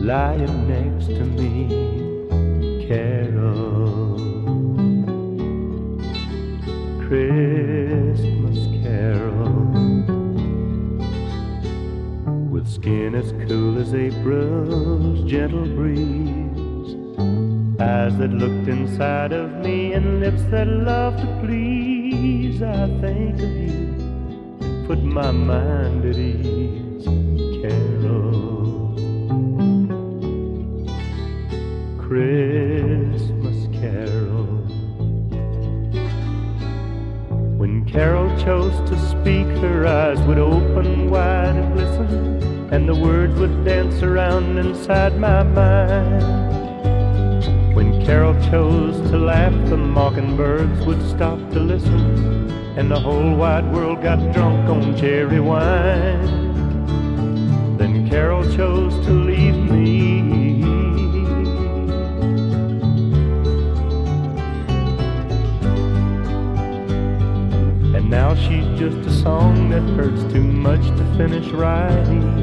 lying next to me, Carol. Christmas Carol. With skin as cool as April's gentle breeze, eyes that looked inside of me, and lips that love to please. I think of you, put my mind at ease, Carol. Christmas Carol. When Carol chose to speak, her eyes would open wide and glisten, and the words would dance around inside my mind. Chose to laugh, the mockingbirds would stop to listen, and the whole wide world got drunk on cherry wine. Then Carol chose to leave me. And now she's just a song that hurts too much to finish writing.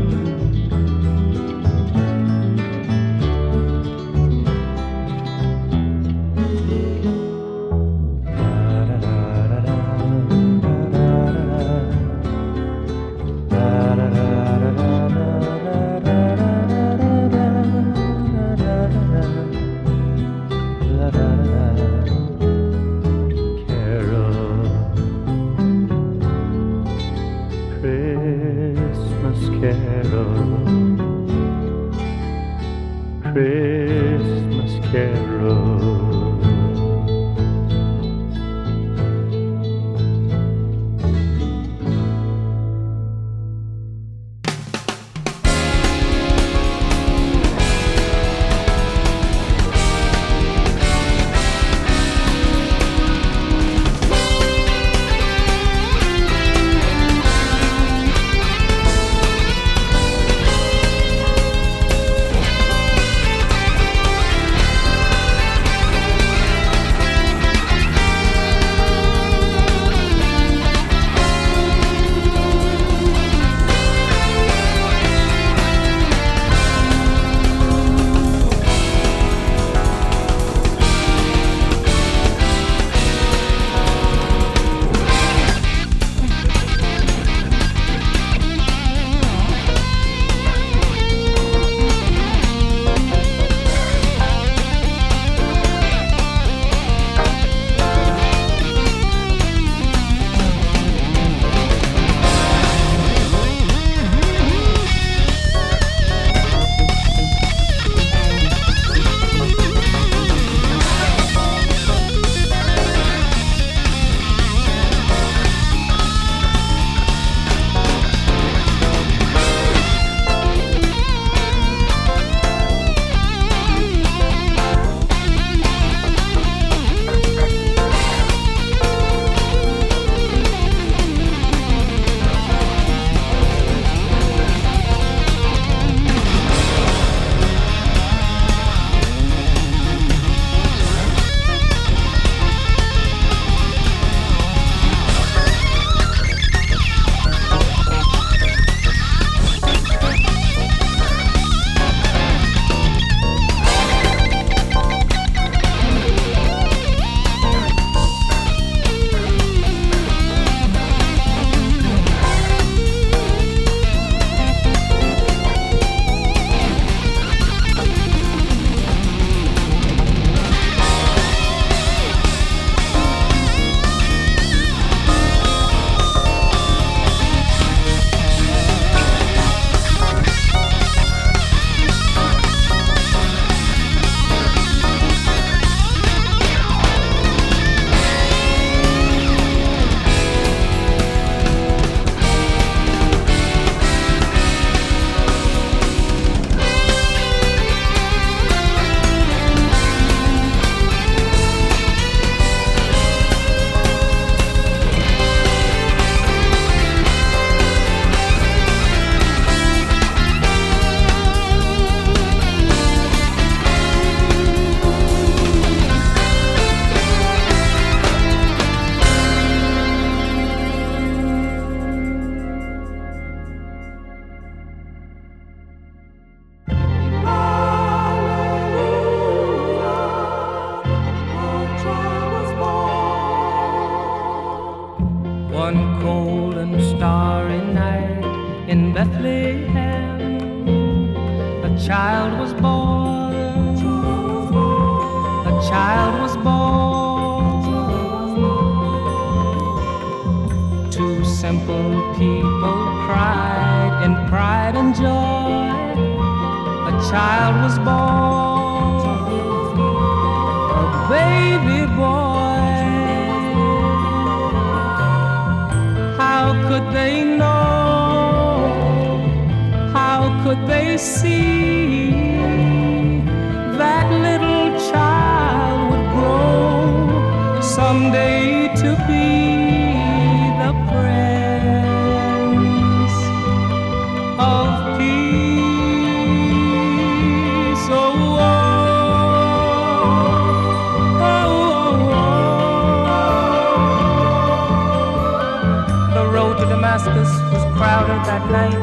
night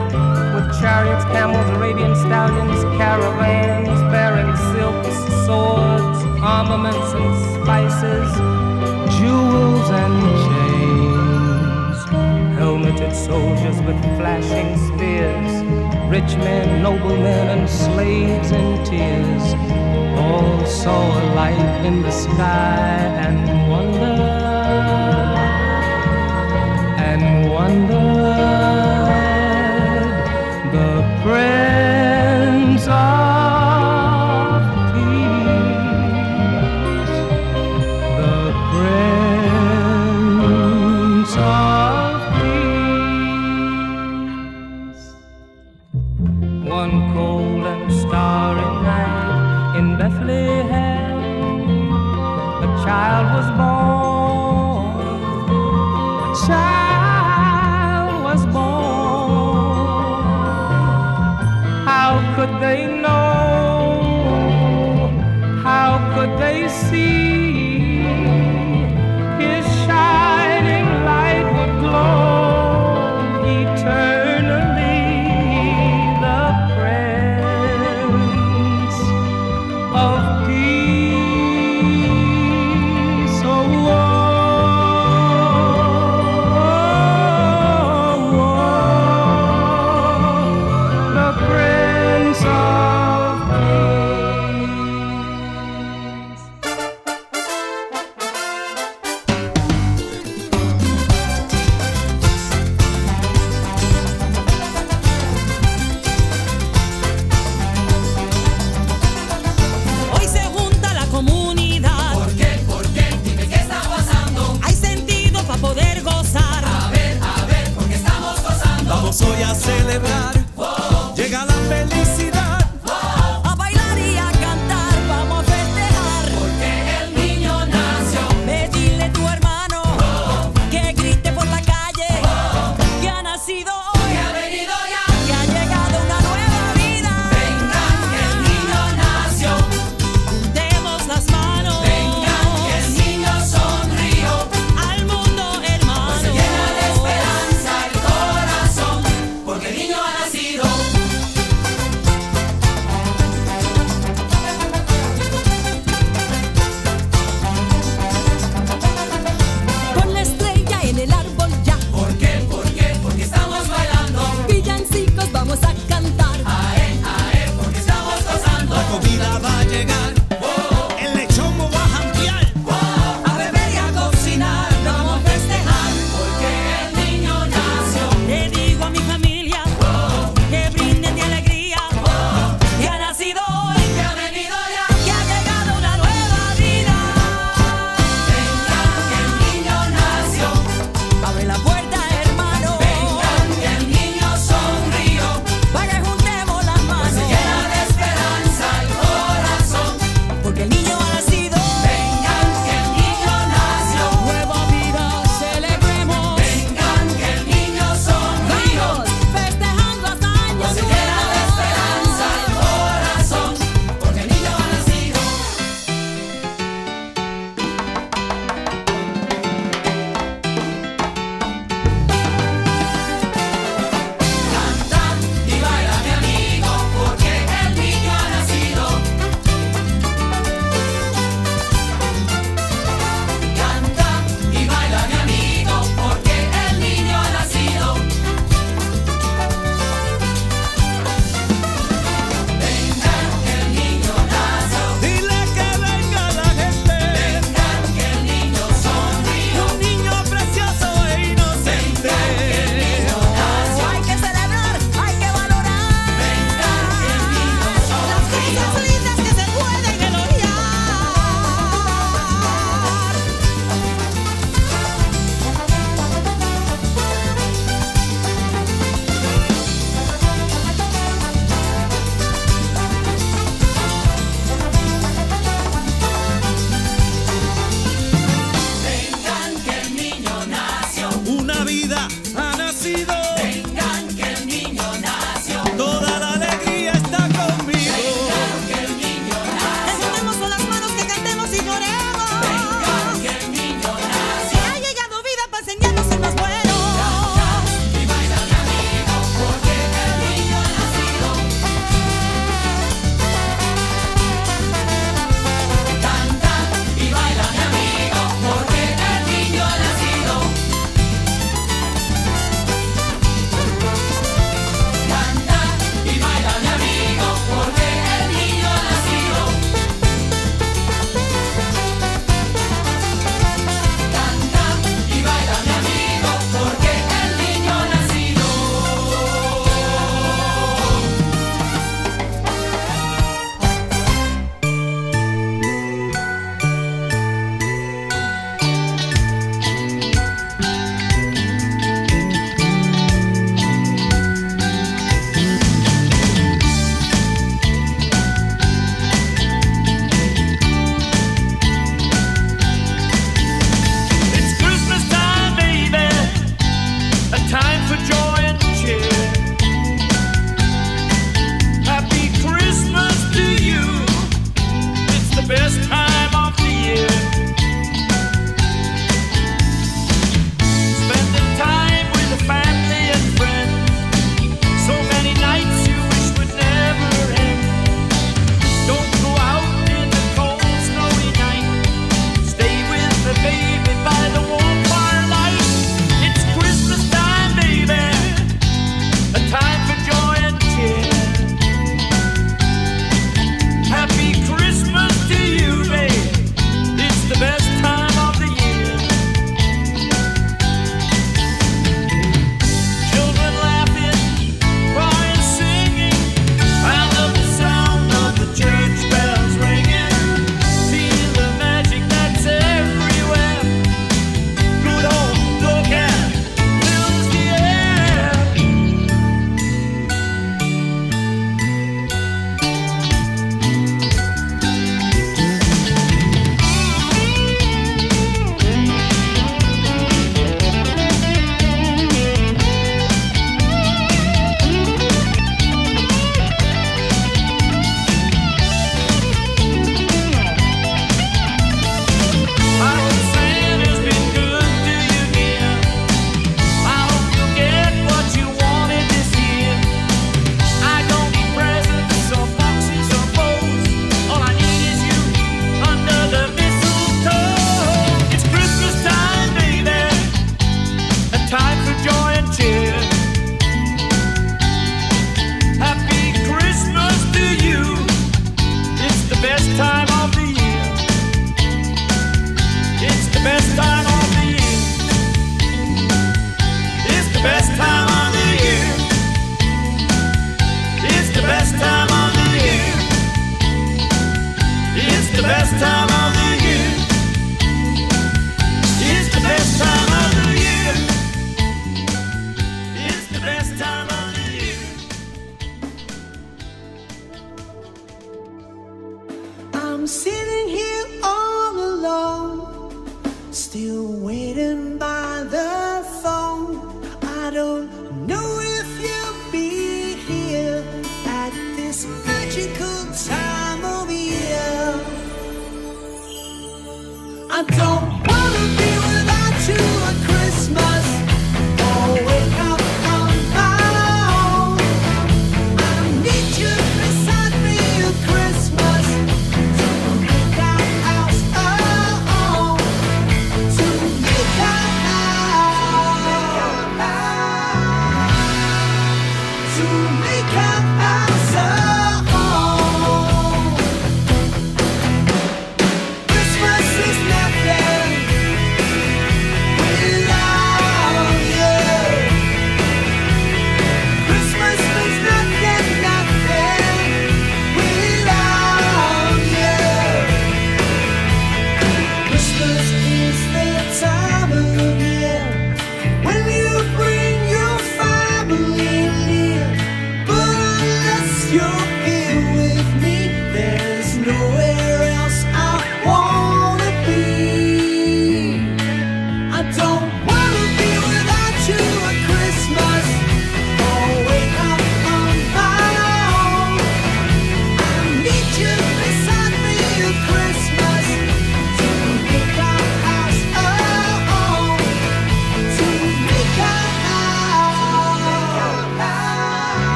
with chariots, camels, Arabian stallions, caravans bearing silks, swords, armaments, and spices, jewels and chains, helmeted soldiers with flashing spears, rich men, noblemen, and slaves in tears. All saw a light in the sky and wondered.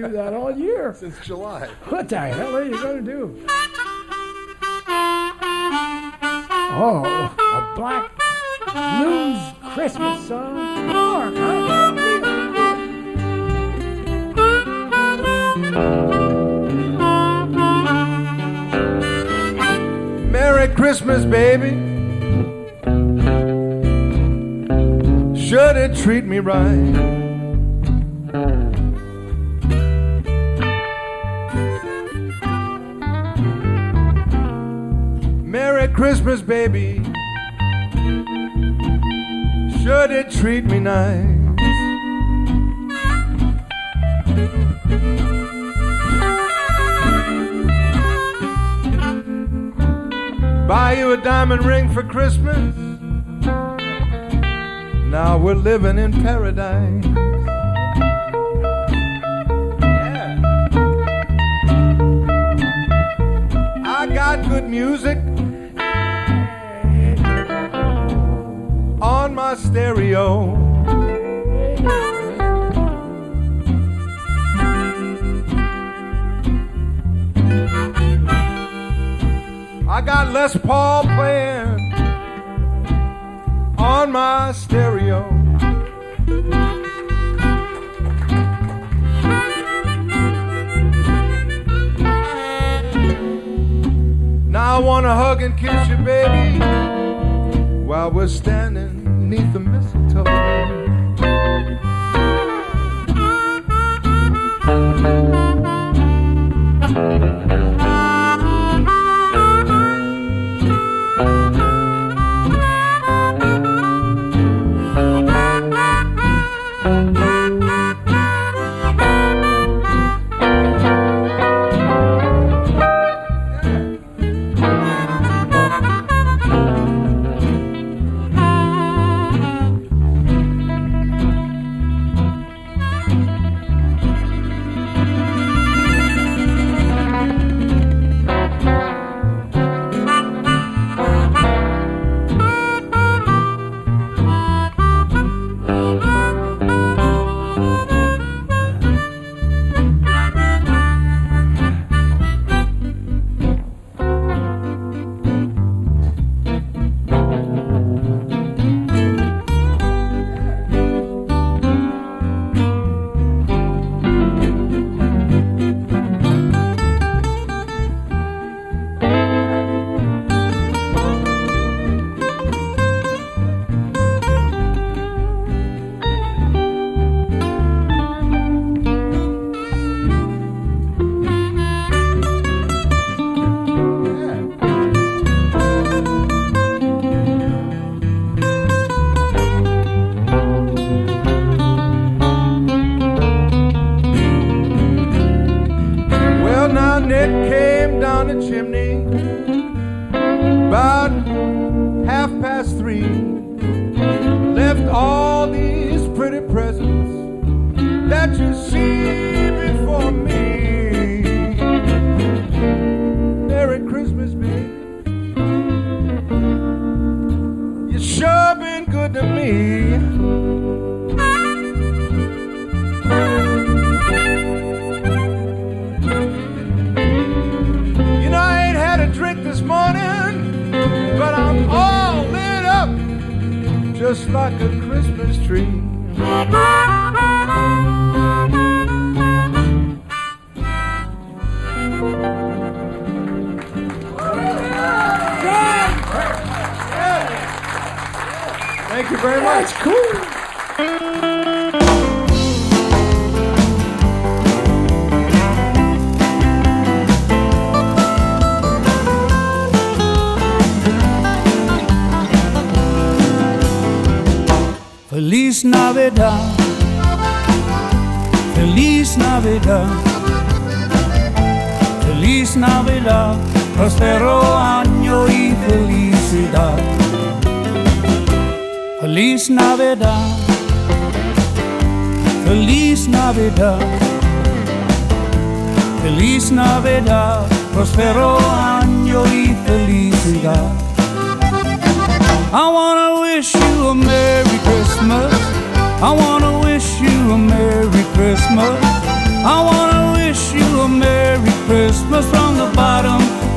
do that all year. Since July. Now we're living in paradise. Yeah. I got good music on my stereo. I got Les Paul playing on my stereo. Now I wanna hug and kiss you, baby, while we're standing neath the mistletoe. Prospero año y felicidad. Feliz Navidad. Feliz Navidad. Feliz Navidad. Prospero año y felicidad. I wanna wish you a Merry Christmas. I wanna wish you a Merry Christmas. I wanna wish you a Merry Christmas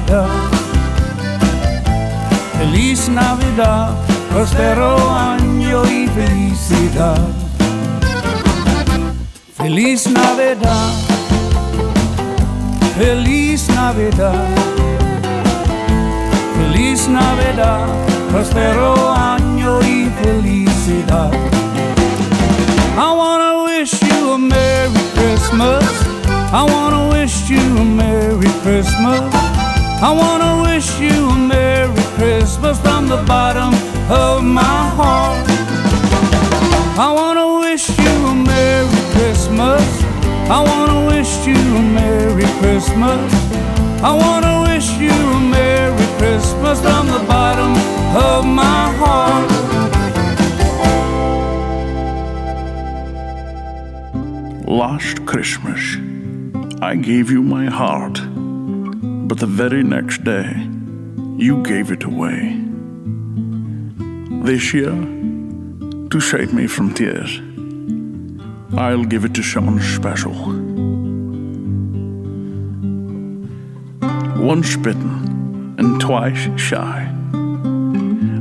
Navidad. Feliz Navidad. Prospero año y felicidad. Feliz Navidad. Feliz Navidad. Feliz Navidad. Prospero año y felicidad. I wanna wish you a Merry Christmas. I wanna wish you a Merry Christmas. I wanna wish you a Merry Christmas from the bottom of my heart. I wanna wish you a Merry Christmas. I wanna wish you a Merry Christmas. I wanna wish you a Merry Christmas from the bottom of my heart. Last Christmas, I gave you my heart, but the very next day, you gave it away. This year, to save me from tears, I'll give it to someone special. Once bitten and twice shy.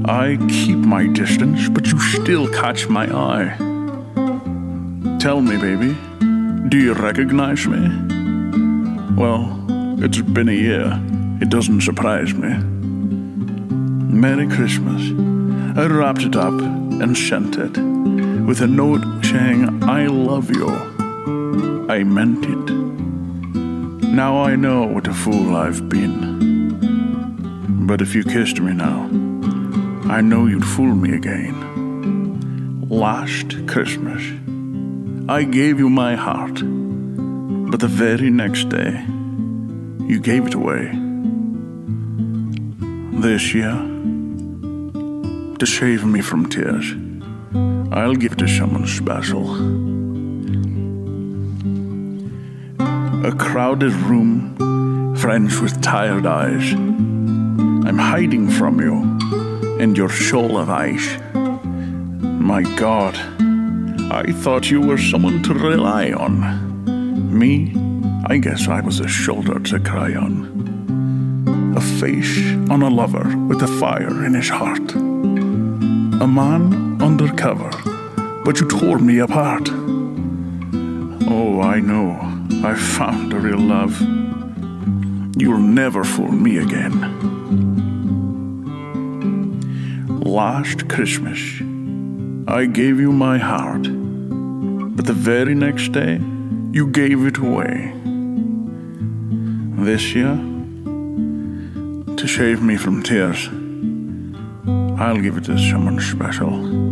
I keep my distance, but you still catch my eye. Tell me, baby, do you recognize me? Well, it's been a year. It doesn't surprise me. Merry Christmas. I wrapped it up and sent it with a note saying, I love you. I meant it. Now I know what a fool I've been. But if you kissed me now, I know you'd fool me again. Last Christmas, I gave you my heart, but the very next day, you gave it away. This year, to save me from tears, I'll give it to someone special. A crowded room, friends with tired eyes. I'm hiding from you and your shoal of ice. My God, I thought you were someone to rely on. Me, I guess I was a shoulder to cry on. A fish on a lover with a fire in his heart. A man under cover, but you tore me apart. Oh, I know, I found a real love. You'll never fool me again. Last Christmas, I gave you my heart, but the very next day, you gave it away this year to save me from tears. I'll give it to someone special.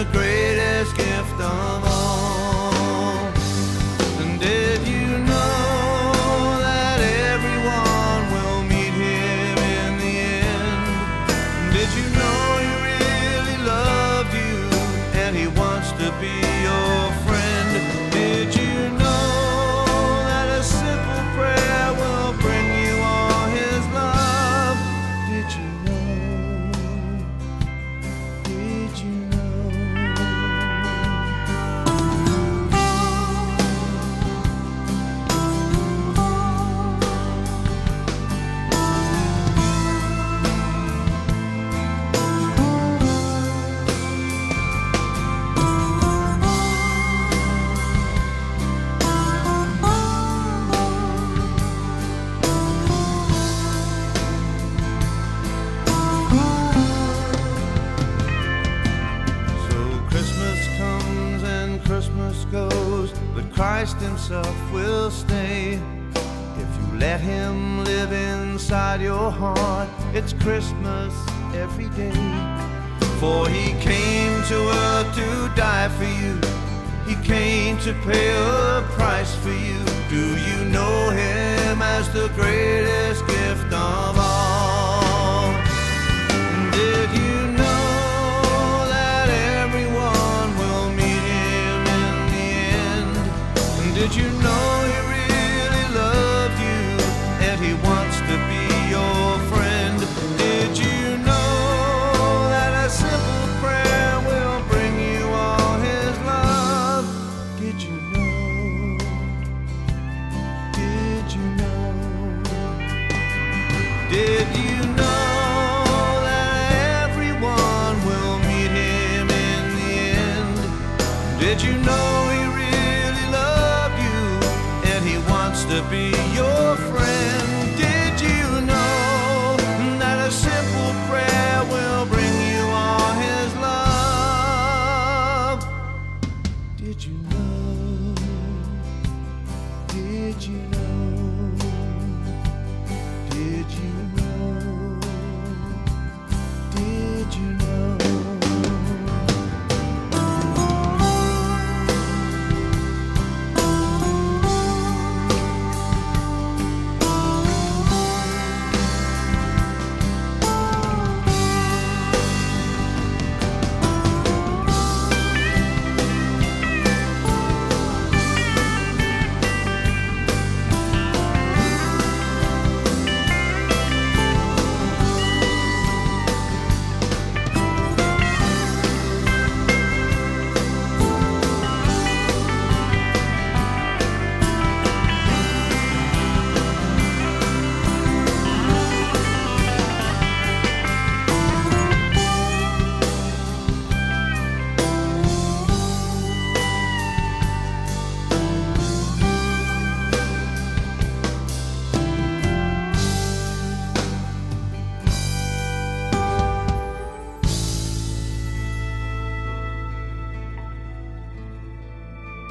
The greatest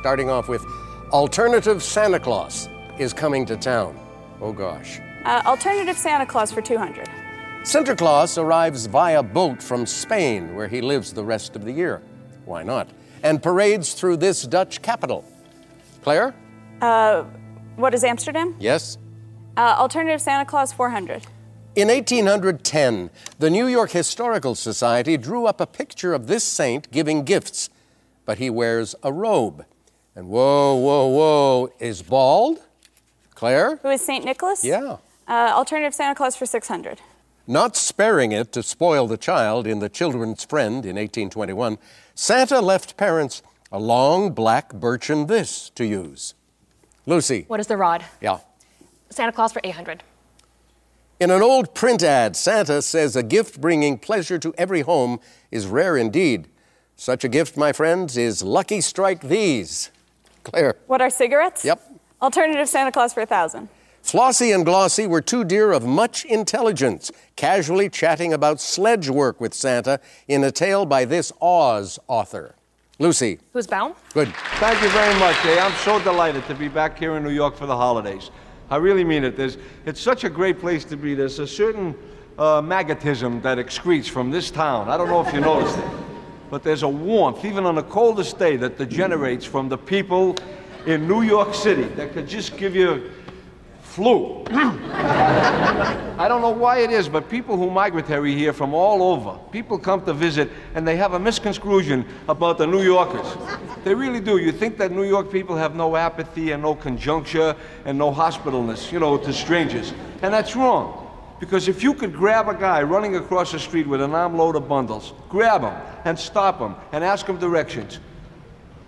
Starting off with Alternative Santa Claus is coming to town. Oh gosh. Uh, alternative Santa Claus for 200. Santa Claus arrives via boat from Spain, where he lives the rest of the year. Why not? And parades through this Dutch capital. Claire? Uh, what is Amsterdam? Yes? Uh, alternative Santa Claus 400. In 1810, the New York Historical Society drew up a picture of this saint giving gifts, but he wears a robe. And whoa, whoa, whoa, is bald? Claire? Who is St. Nicholas? Yeah. Uh, alternative Santa Claus for 600. Not sparing it to spoil the child in The Children's Friend in 1821, Santa left parents a long black birchen this to use. Lucy. What is the rod? Yeah. Santa Claus for 800. In an old print ad, Santa says a gift bringing pleasure to every home is rare indeed. Such a gift, my friends, is Lucky Strike These. Claire. What are cigarettes? Yep. Alternative Santa Claus for a 1000. Flossie and Glossie were two deer of much intelligence, casually chatting about sledge work with Santa in a tale by this Oz author. Lucy. Who's Baum? Good. Thank you very much, Jay. I'm so delighted to be back here in New York for the holidays. I really mean it. There's, it's such a great place to be. There's a certain uh, magnetism that excretes from this town. I don't know if you noticed it, but there's a warmth, even on the coldest day, that degenerates from the people in New York City that could just give you flu. I don't know why it is, but people who migratory here from all over, people come to visit and they have a misconstruction about the New Yorkers. They really do. You think that New York people have no apathy and no conjuncture and no hospitalness, you know, to strangers. And that's wrong. Because if you could grab a guy running across the street with an armload of bundles, grab him and stop him and ask him directions,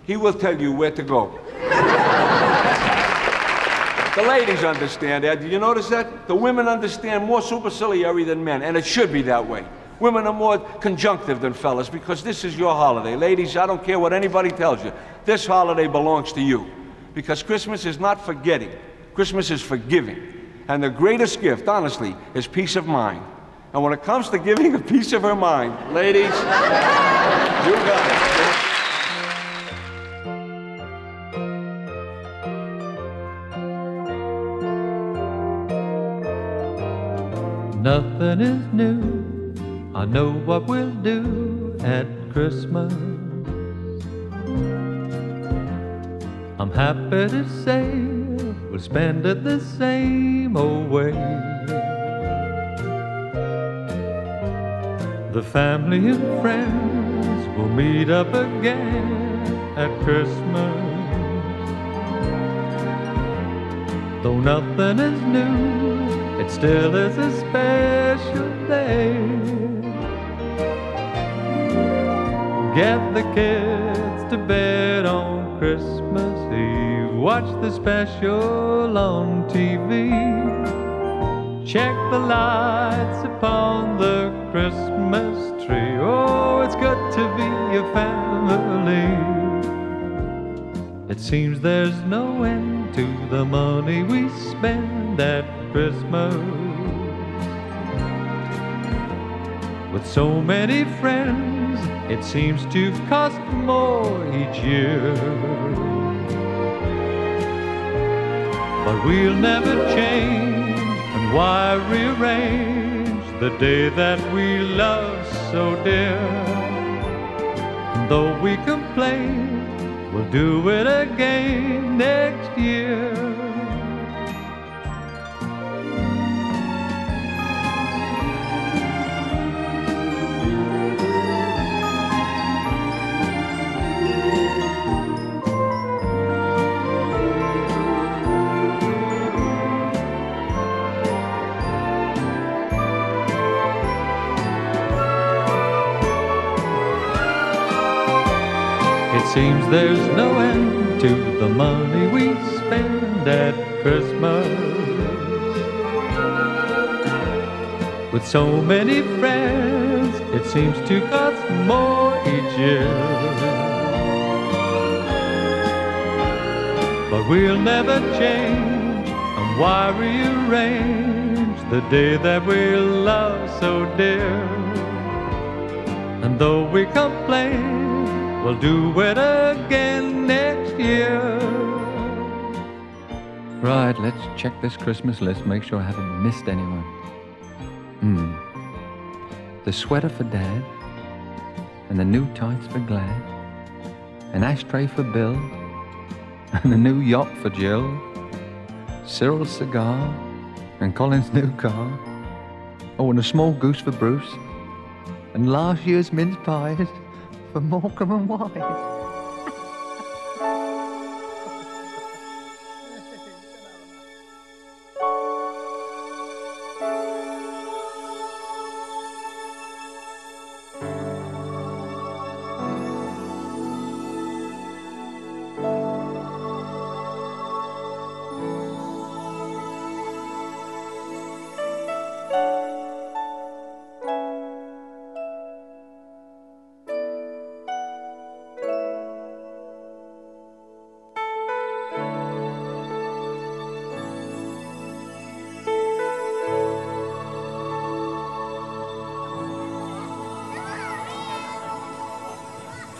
he will tell you where to go. The ladies understand that. Do you notice that? The women understand more superciliary than men, and it should be that way. Women are more conjunctive than fellas because this is your holiday. Ladies, I don't care what anybody tells you. This holiday belongs to you. Because Christmas is not forgetting, Christmas is forgiving. And the greatest gift, honestly, is peace of mind. And when it comes to giving a piece of her mind, ladies, you got it. Nothing is new. I know what we'll do at Christmas. I'm happy to say we'll spend it the same old way. The family and friends will meet up again at Christmas. Though nothing is new, it still is a special day. Get the kids to bed on Christmas. Watch the special on TV. Check the lights upon the Christmas tree. Oh, it's good to be a family. It seems there's no end to the money we spend at Christmas. With so many friends, it seems to cost more each year. But we'll never change, and why rearrange the day that we love so dear? And though we complain, we'll do it again next year. Seems there's no end to the money we spend at Christmas. With so many friends, it seems to cost more each year. But we'll never change, and why rearrange the day that we love so dear? And though we complain, We'll do it again next year. Right, let's check this Christmas list, make sure I haven't missed anyone. Hmm. The sweater for Dad, and the new tights for Glad, an ashtray for Bill, and a new yacht for Jill, Cyril's cigar, and Colin's new car. Oh, and a small goose for Bruce, and last year's mince pies for Morecambe and Wise.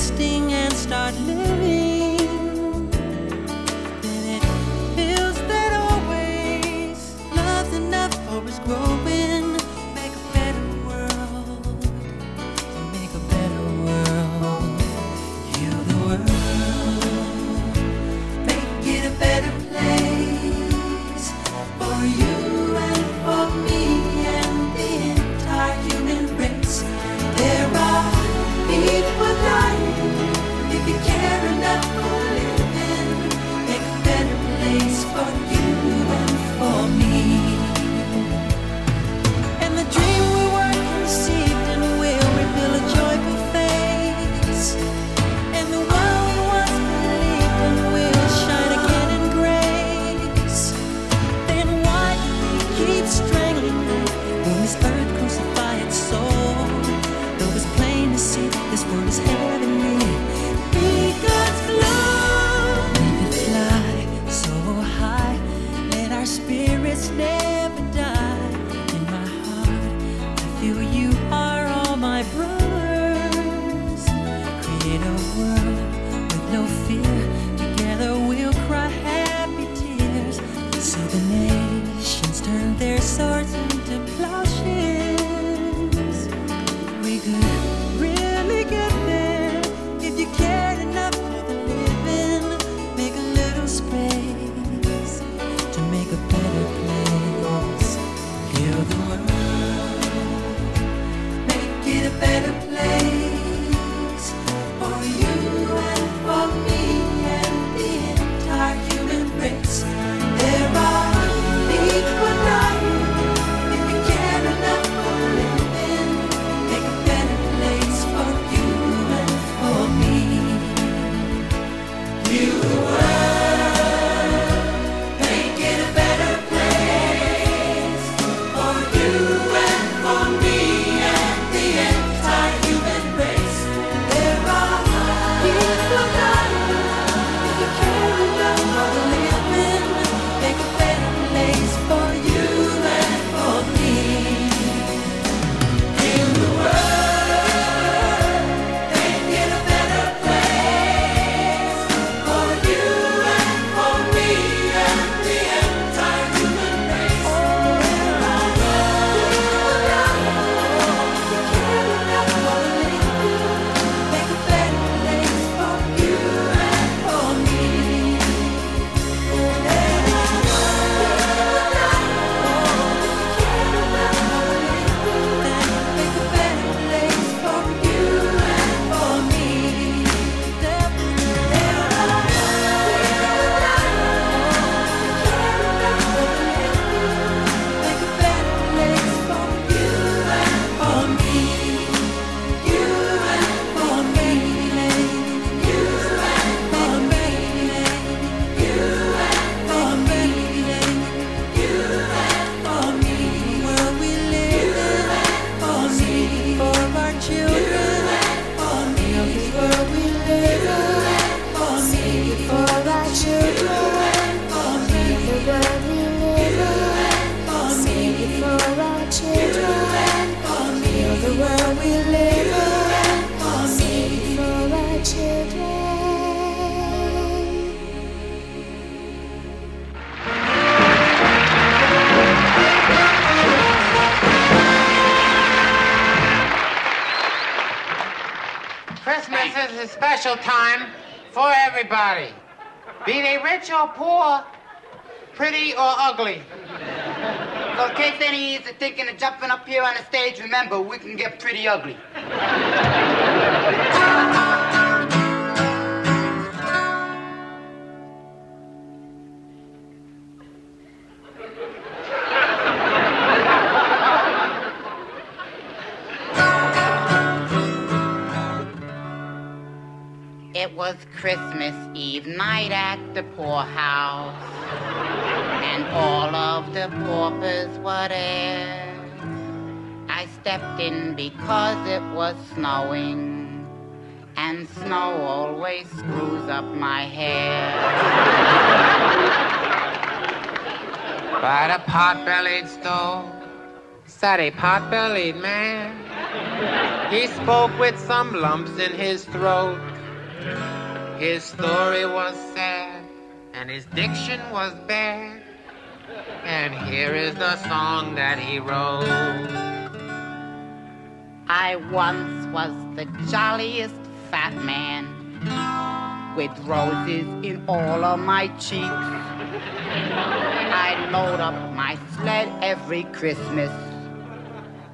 existing and start special time for everybody. Be they rich or poor, pretty or ugly. So in case any are thinking of jumping up here on the stage, remember, we can get pretty ugly. Christmas Eve night at the poorhouse, and all of the paupers were there. I stepped in because it was snowing, and snow always screws up my hair. By the pot-bellied stove sat a pot-bellied man. He spoke with some lumps in his throat. His story was sad, and his diction was bad. And here is the song that he wrote. I once was the jolliest fat man with roses in all of my cheeks. I load up my sled every Christmas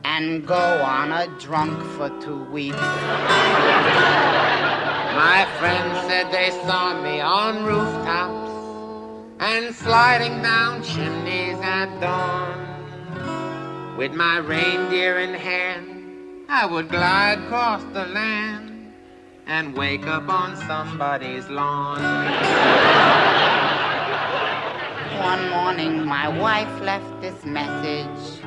and go on a drunk for two weeks. My friends said they saw me on rooftops and sliding down chimneys at dawn. With my reindeer in hand, I would glide across the land and wake up on somebody's lawn. One morning, my wife left this message.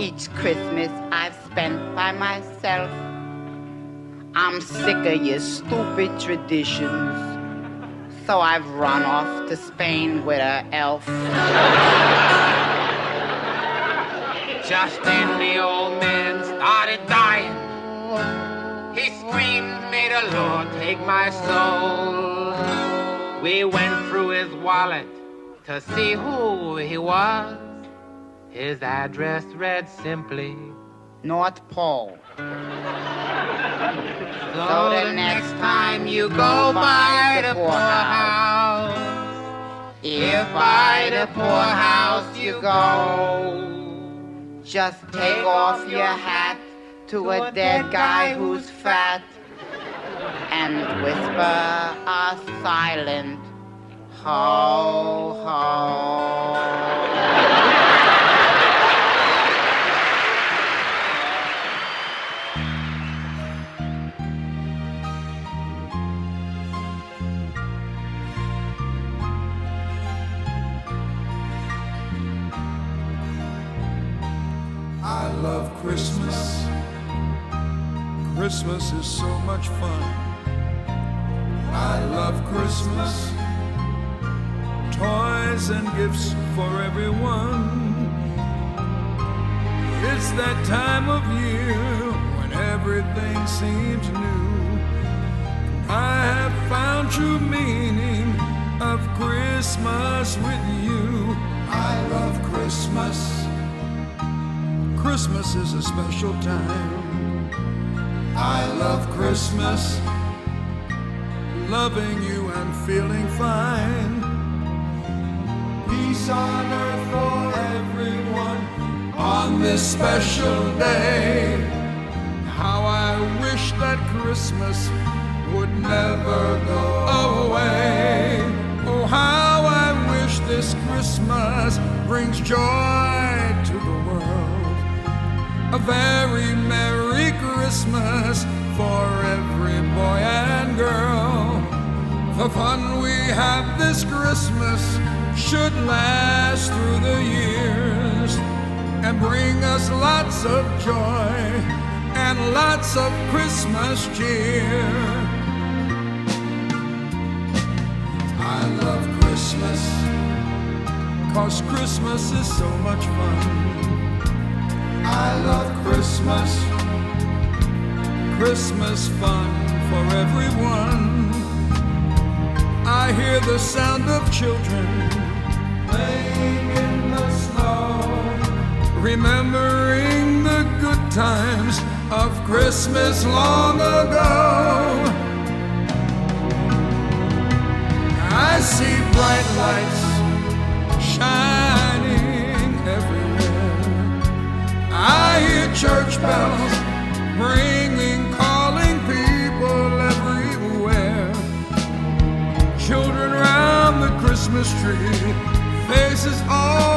Each Christmas I've spent by myself. I'm sick of your stupid traditions. So I've run off to Spain with a elf. Just then the old man started dying. He screamed, May the Lord take my soul. We went through his wallet to see who he was. His address read simply North Pole. So the next time you go by the poorhouse, if by the poorhouse you go, just take off your hat to a dead guy who's fat and whisper a silent ho ho. I love Christmas. Christmas is so much fun. I love Christmas. Toys and gifts for everyone. It's that time of year when everything seems new. I have found true meaning of Christmas with you. I love Christmas. Christmas is a special time. I love Christmas. Loving you and feeling fine. Peace on earth for everyone on this special day. How I wish that Christmas would never go away. Oh, how I wish this Christmas brings joy to the world. A very Merry Christmas for every boy and girl. The fun we have this Christmas should last through the years and bring us lots of joy and lots of Christmas cheer. I love Christmas, cause Christmas is so much fun. I love Christmas. Christmas fun for everyone. I hear the sound of children playing in the snow, remembering the good times of Christmas long ago. I see bright lights shine I hear church bells ringing, calling people everywhere. Children round the Christmas tree, faces all.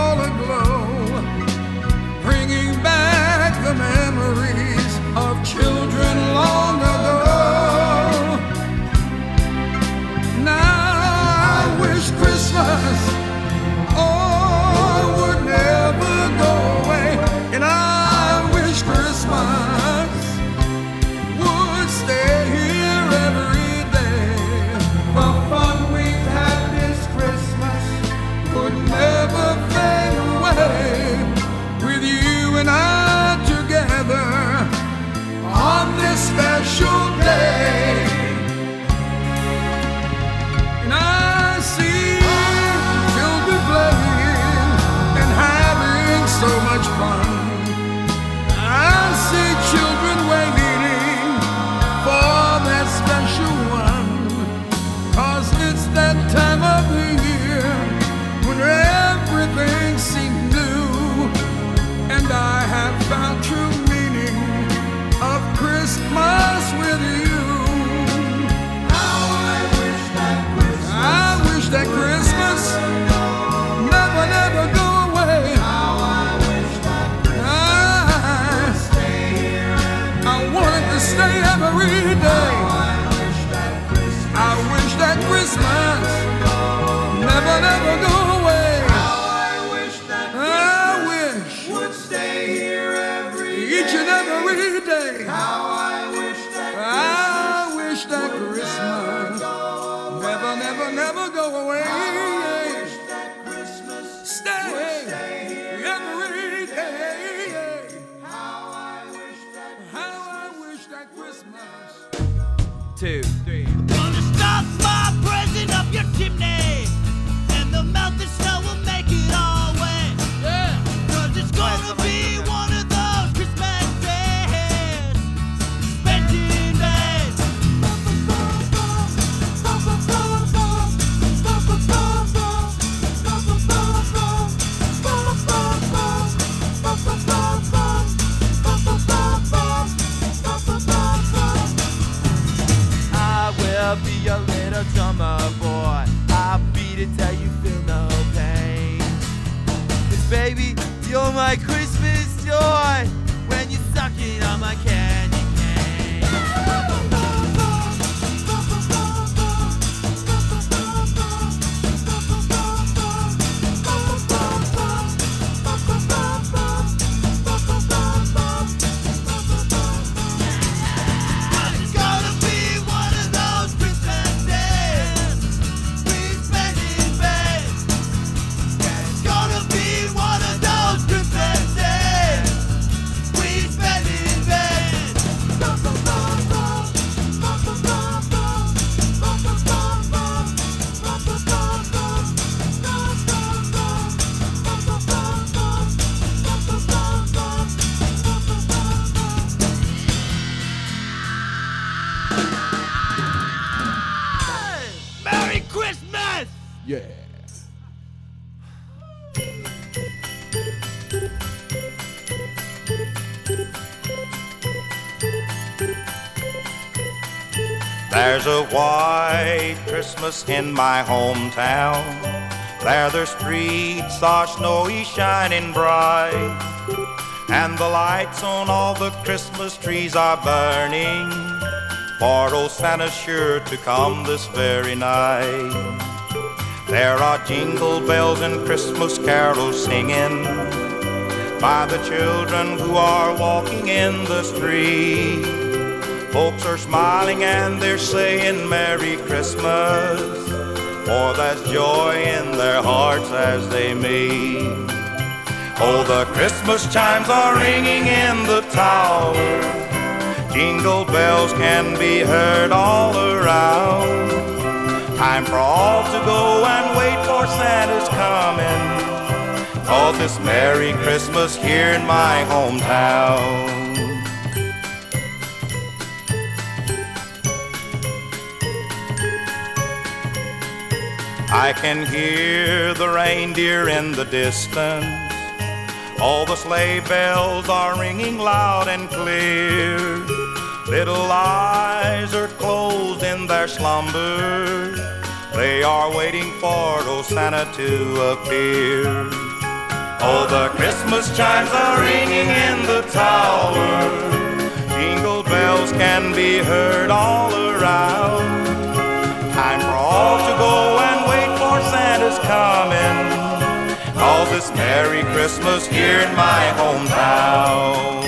a white Christmas in my hometown. There the streets are snowy, shining bright, and the lights on all the Christmas trees are burning. For old Santa's sure to come this very night. There are jingle bells and Christmas carols singing by the children who are walking in the street. Folks are smiling and they're saying Merry Christmas. For there's joy in their hearts as they meet. Oh, the Christmas chimes are ringing in the tower. Jingle bells can be heard all around. Time for all to go and wait for Santa's coming. Cause it's Merry Christmas here in my hometown. Can hear the reindeer in the distance. All the sleigh bells are ringing loud and clear. Little eyes are closed in their slumber. They are waiting for old Santa to appear. Oh, the Christmas chimes are ringing in the tower. Jingle bells can be heard all around. Time for all to go and for coming. Cause it's Merry Christmas here in my hometown.